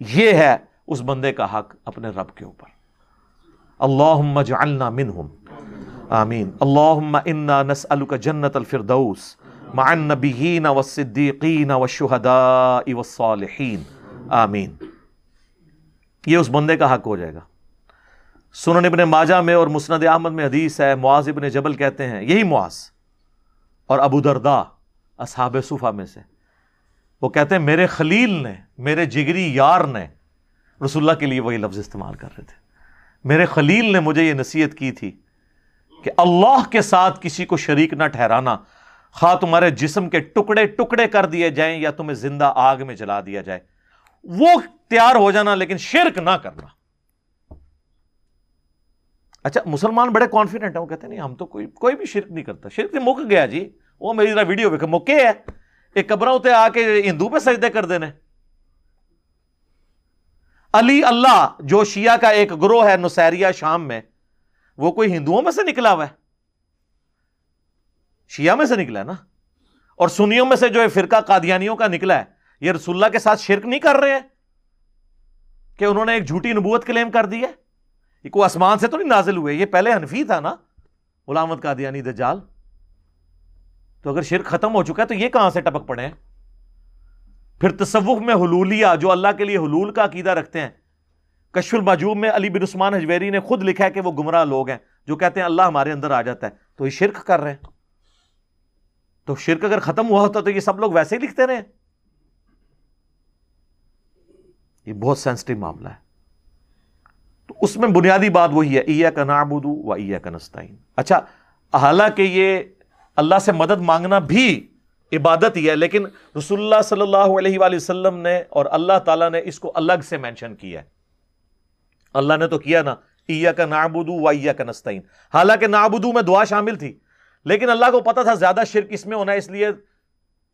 یہ ہے اس بندے کا حق اپنے رب کے اوپر۔ اللہم جعلنا منہم۔ آمین۔ اللہم انا نسألک جنت الفردوس مع النبیین والصدیقین والشہداء والصالحین آمین۔ یہ اس بندے کا حق ہو جائے گا۔ سنن ابن ماجہ میں اور مسند احمد میں حدیث ہے، معاذ ابن جبل کہتے ہیں، یہی معاذ اور ابو دردا اصحاب صفا میں سے۔ وہ کہتے ہیں میرے خلیل نے، میرے جگری یار نے رسول اللہ کے لیے وہی لفظ استعمال کر رہے تھے۔ میرے خلیل نے مجھے یہ نصیحت کی تھی کہ اللہ کے ساتھ کسی کو شریک نہ ٹھہرانا، خواہ تمہارے جسم کے ٹکڑے ٹکڑے کر دیے جائیں یا تمہیں زندہ آگ میں جلا دیا جائے۔ وہ تیار ہو جانا لیکن شرک نہ کرنا۔ اچھا مسلمان بڑے کانفیڈنٹ ہیں، وہ کہتے ہیں نہیں، ہم تو کوئی کوئی بھی شرک نہیں کرتا۔ شرک مک گیا جی وہ میری ذرا ویڈیو مکے ہے۔ ایک قبر ہوتے آ کے ہندو پہ سجدے کر دینے علی اللہ جو شیعہ کا ایک گروہ ہے نسیریا شام میں، وہ کوئی ہندوؤں میں سے نکلا ہوا ہے۔ شیعہ میں سے نکلا ہے نا۔ اور سنیوں میں سے جو فرقہ قادیانیوں کا نکلا ہے، یہ رسول اللہ کے ساتھ شرک نہیں کر رہے ہیں کہ انہوں نے ایک جھوٹی نبوت کلیم کر دی ہے۔ یہ کوئی آسمان سے تو نہیں نازل ہوئے، یہ پہلے حنفی تھا نا غلامت قادیانی دجال۔ تو اگر شرک ختم ہو چکا ہے تو یہ کہاں سے ٹپک پڑے ہیں؟ پھر تصوف میں حلولیا جو اللہ کے لیے حلول کا عقیدہ رکھتے ہیں، کشف الماجوب میں علی بن عثمان حجویری نے خود لکھا ہے کہ وہ گمراہ لوگ ہیں، جو کہتے ہیں اللہ ہمارے اندر آ جاتا ہے۔ تو یہ شرک کر رہے ہیں۔ تو شرک اگر ختم ہوا ہوتا تو یہ سب لوگ ویسے ہی لکھتے رہے۔ یہ بہت سینسٹو معاملہ ہے۔ تو اس میں بنیادی بات وہی ہے ایا کا نابودو و ایا کا نستعین۔ اچھا حالانکہ یہ اللہ سے مدد مانگنا بھی عبادت ہی ہے، لیکن رسول اللہ صلی اللہ علیہ وآلہ وسلم نے اور اللہ تعالیٰ نے اس کو الگ سے مینشن کیا ہے۔ اللہ نے تو کیا نا ایا کا نابودو و ایا کا نستعین۔ حالانکہ نابودو میں دعا شامل تھی، لیکن اللہ کو پتا تھا زیادہ شرک اس میں ہونا ہے اس لیے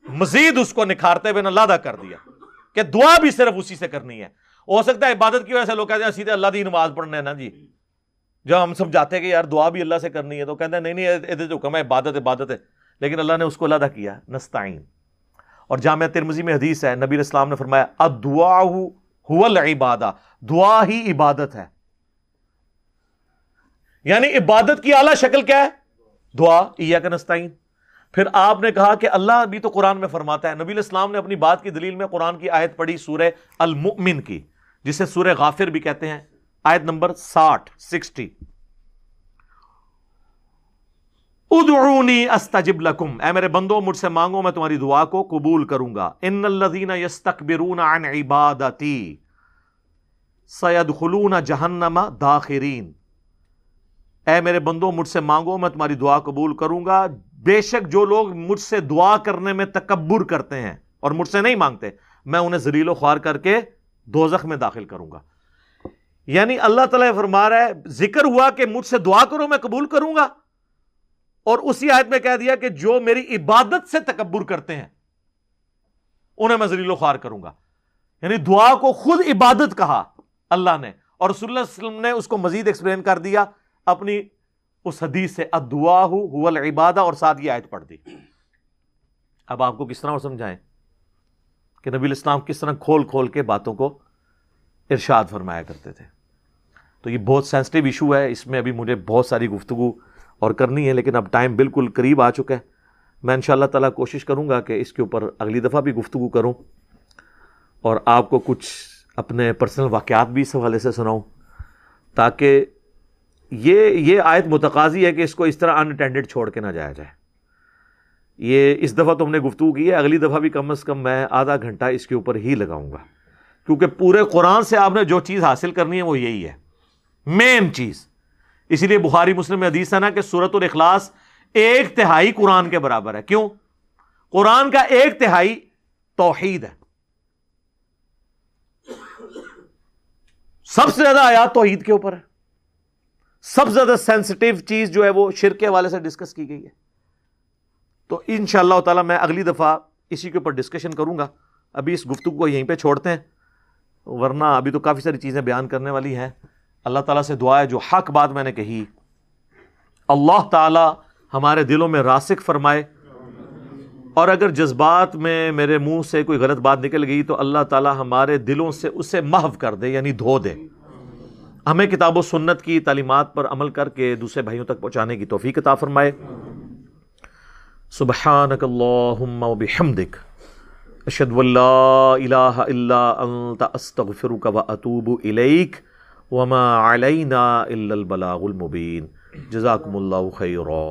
مزید اس کو نکھارتے ہوئے اللہ کر دیا کہ دعا بھی صرف اسی سے کرنی ہے۔ ہو سکتا ہے عبادت کی وجہ سے لوگ کہتے ہیں، سیدھے اللہ دی نماز پڑھنے نا جی۔ جب ہم سمجھاتے ہیں کہ یار دعا بھی اللہ سے کرنی ہے تو کہتے ہیں، نہیں نہیں جو حکم ہے عبادت عبادت ہے۔ لیکن اللہ نے اس کو علیحدہ کیا، نستعین۔ اور جامعہ ترمزی میں حدیث ہے، نبی اسلام نے فرمایا ادعا عبادہ دعا ہی عبادت ہے۔ یعنی عبادت کی اعلیٰ شکل کیا ہے؟ دعا ایا کا نستعین۔ پھر آپ نے کہا کہ اللہ بھی تو قرآن میں فرماتا ہے۔ نبی اسلام نے اپنی بات کی دلیل میں قرآن کی آیت پڑھی سورہ المؤمن کی، جسے سورہ غافر بھی کہتے ہیں۔ آیت نمبر ساٹھ، سکسٹی۔ ادعونی استجب لکم۔ اے میرے بندو، مجھ سے مانگو، میں تمہاری دعا کو قبول کروں گا ان الذین یستکبرون عن عبادتی۔ سیدخلون جہنم داخرین۔ اے میرے بندو، مجھ سے مانگو، میں تمہاری دعا قبول کروں گا بے شک جو لوگ مجھ سے دعا کرنے میں تکبر کرتے ہیں اور مجھ سے نہیں مانگتے، میں انہیں زلیل و خوار کر کے دوزخ میں داخل کروں گا یعنی اللہ تعالیٰ فرما رہا ہے، ذکر ہوا کہ مجھ سے دعا کرو، میں قبول کروں گا۔ اور اسی آیت میں کہہ دیا کہ جو میری عبادت سے تکبر کرتے ہیں، انہیں میں ذلیل و خوار کروں گا۔ یعنی دعا کو خود عبادت کہا اللہ نے۔ اور رسول اللہ علیہ وسلم نے اس کو مزید ایکسپلین کر دیا، اپنی اس حدیث سے ادعا ہو العبادہ، اور ساتھ یہ آیت پڑھ دی۔ اب آپ کو کس طرح اور سمجھائیں کہ نبی الاسلام کس طرح کھول کھول کے باتوں کو ارشاد فرمایا کرتے تھے۔ تو یہ بہت سینسٹیو ایشو ہے۔ اس میں ابھی مجھے بہت ساری گفتگو اور کرنی ہے، لیکن اب ٹائم بالکل قریب آ چکا ہے۔ میں ان شاء اللہ تعالیٰ کوشش کروں گا کہ اس کے اوپر اگلی دفعہ بھی گفتگو کروں اور آپ کو کچھ اپنے پرسنل واقعات بھی اس حوالے سے سناؤں۔ تاکہ یہ یہ آیت متقاضی ہے کہ اس کو اس طرح انٹینڈڈ چھوڑ کے نہ جایا جائے۔ یہ اس دفعہ تو ہم نے گفتگو کی ہے، اگلی دفعہ بھی کم از کم میں آدھا گھنٹہ اس کے اوپر ہی لگاؤں گا۔ کیونکہ پورے قرآن سے آپ نے جو چیز حاصل کرنی ہے وہ یہی ہے۔ مین چیز۔ اسی لیے بخاری، مسلم میں حدیث ہے نا کہ سورت الاخلاص ایک تہائی قرآن کے برابر ہے۔ کیوں؟ قرآن کا ایک تہائی توحید ہے۔ سب سے زیادہ آیات توحید کے اوپر ہے سب سے زیادہ سینسٹیو چیز جو ہے وہ شرک کے سے ڈسکس کی گئی ہے۔ تو ان شاء اللہ تعالیٰ میں اگلی دفعہ اسی کے اوپر ڈسکشن کروں گا۔ ابھی اس گفتگو کو یہیں پہ چھوڑتے ہیں۔ ورنہ ابھی تو کافی ساری چیزیں بیان کرنے والی ہیں۔ اللہ تعالیٰ سے دعا ہے جو حق بات میں نے کہی۔ اللہ تعالیٰ ہمارے دلوں میں راسک فرمائے۔ اور اگر جذبات میں میرے منہ سے کوئی غلط بات نکل گئی تو اللہ تعالیٰ ہمارے دلوں سے اسے محو کر دے یعنی دھو دے۔ ہمیں کتاب و سنت کی تعلیمات پر عمل کر کے دوسرے بھائیوں تک پہنچانے کی توفیق عطا فرمائے۔ سبحانک اللہم و بحمدک۔ اشد اللہ الہ الا انت استغفرک و اتوب الیک وما علینا الا البلاغ المبین جزاکم اللہ خیرہ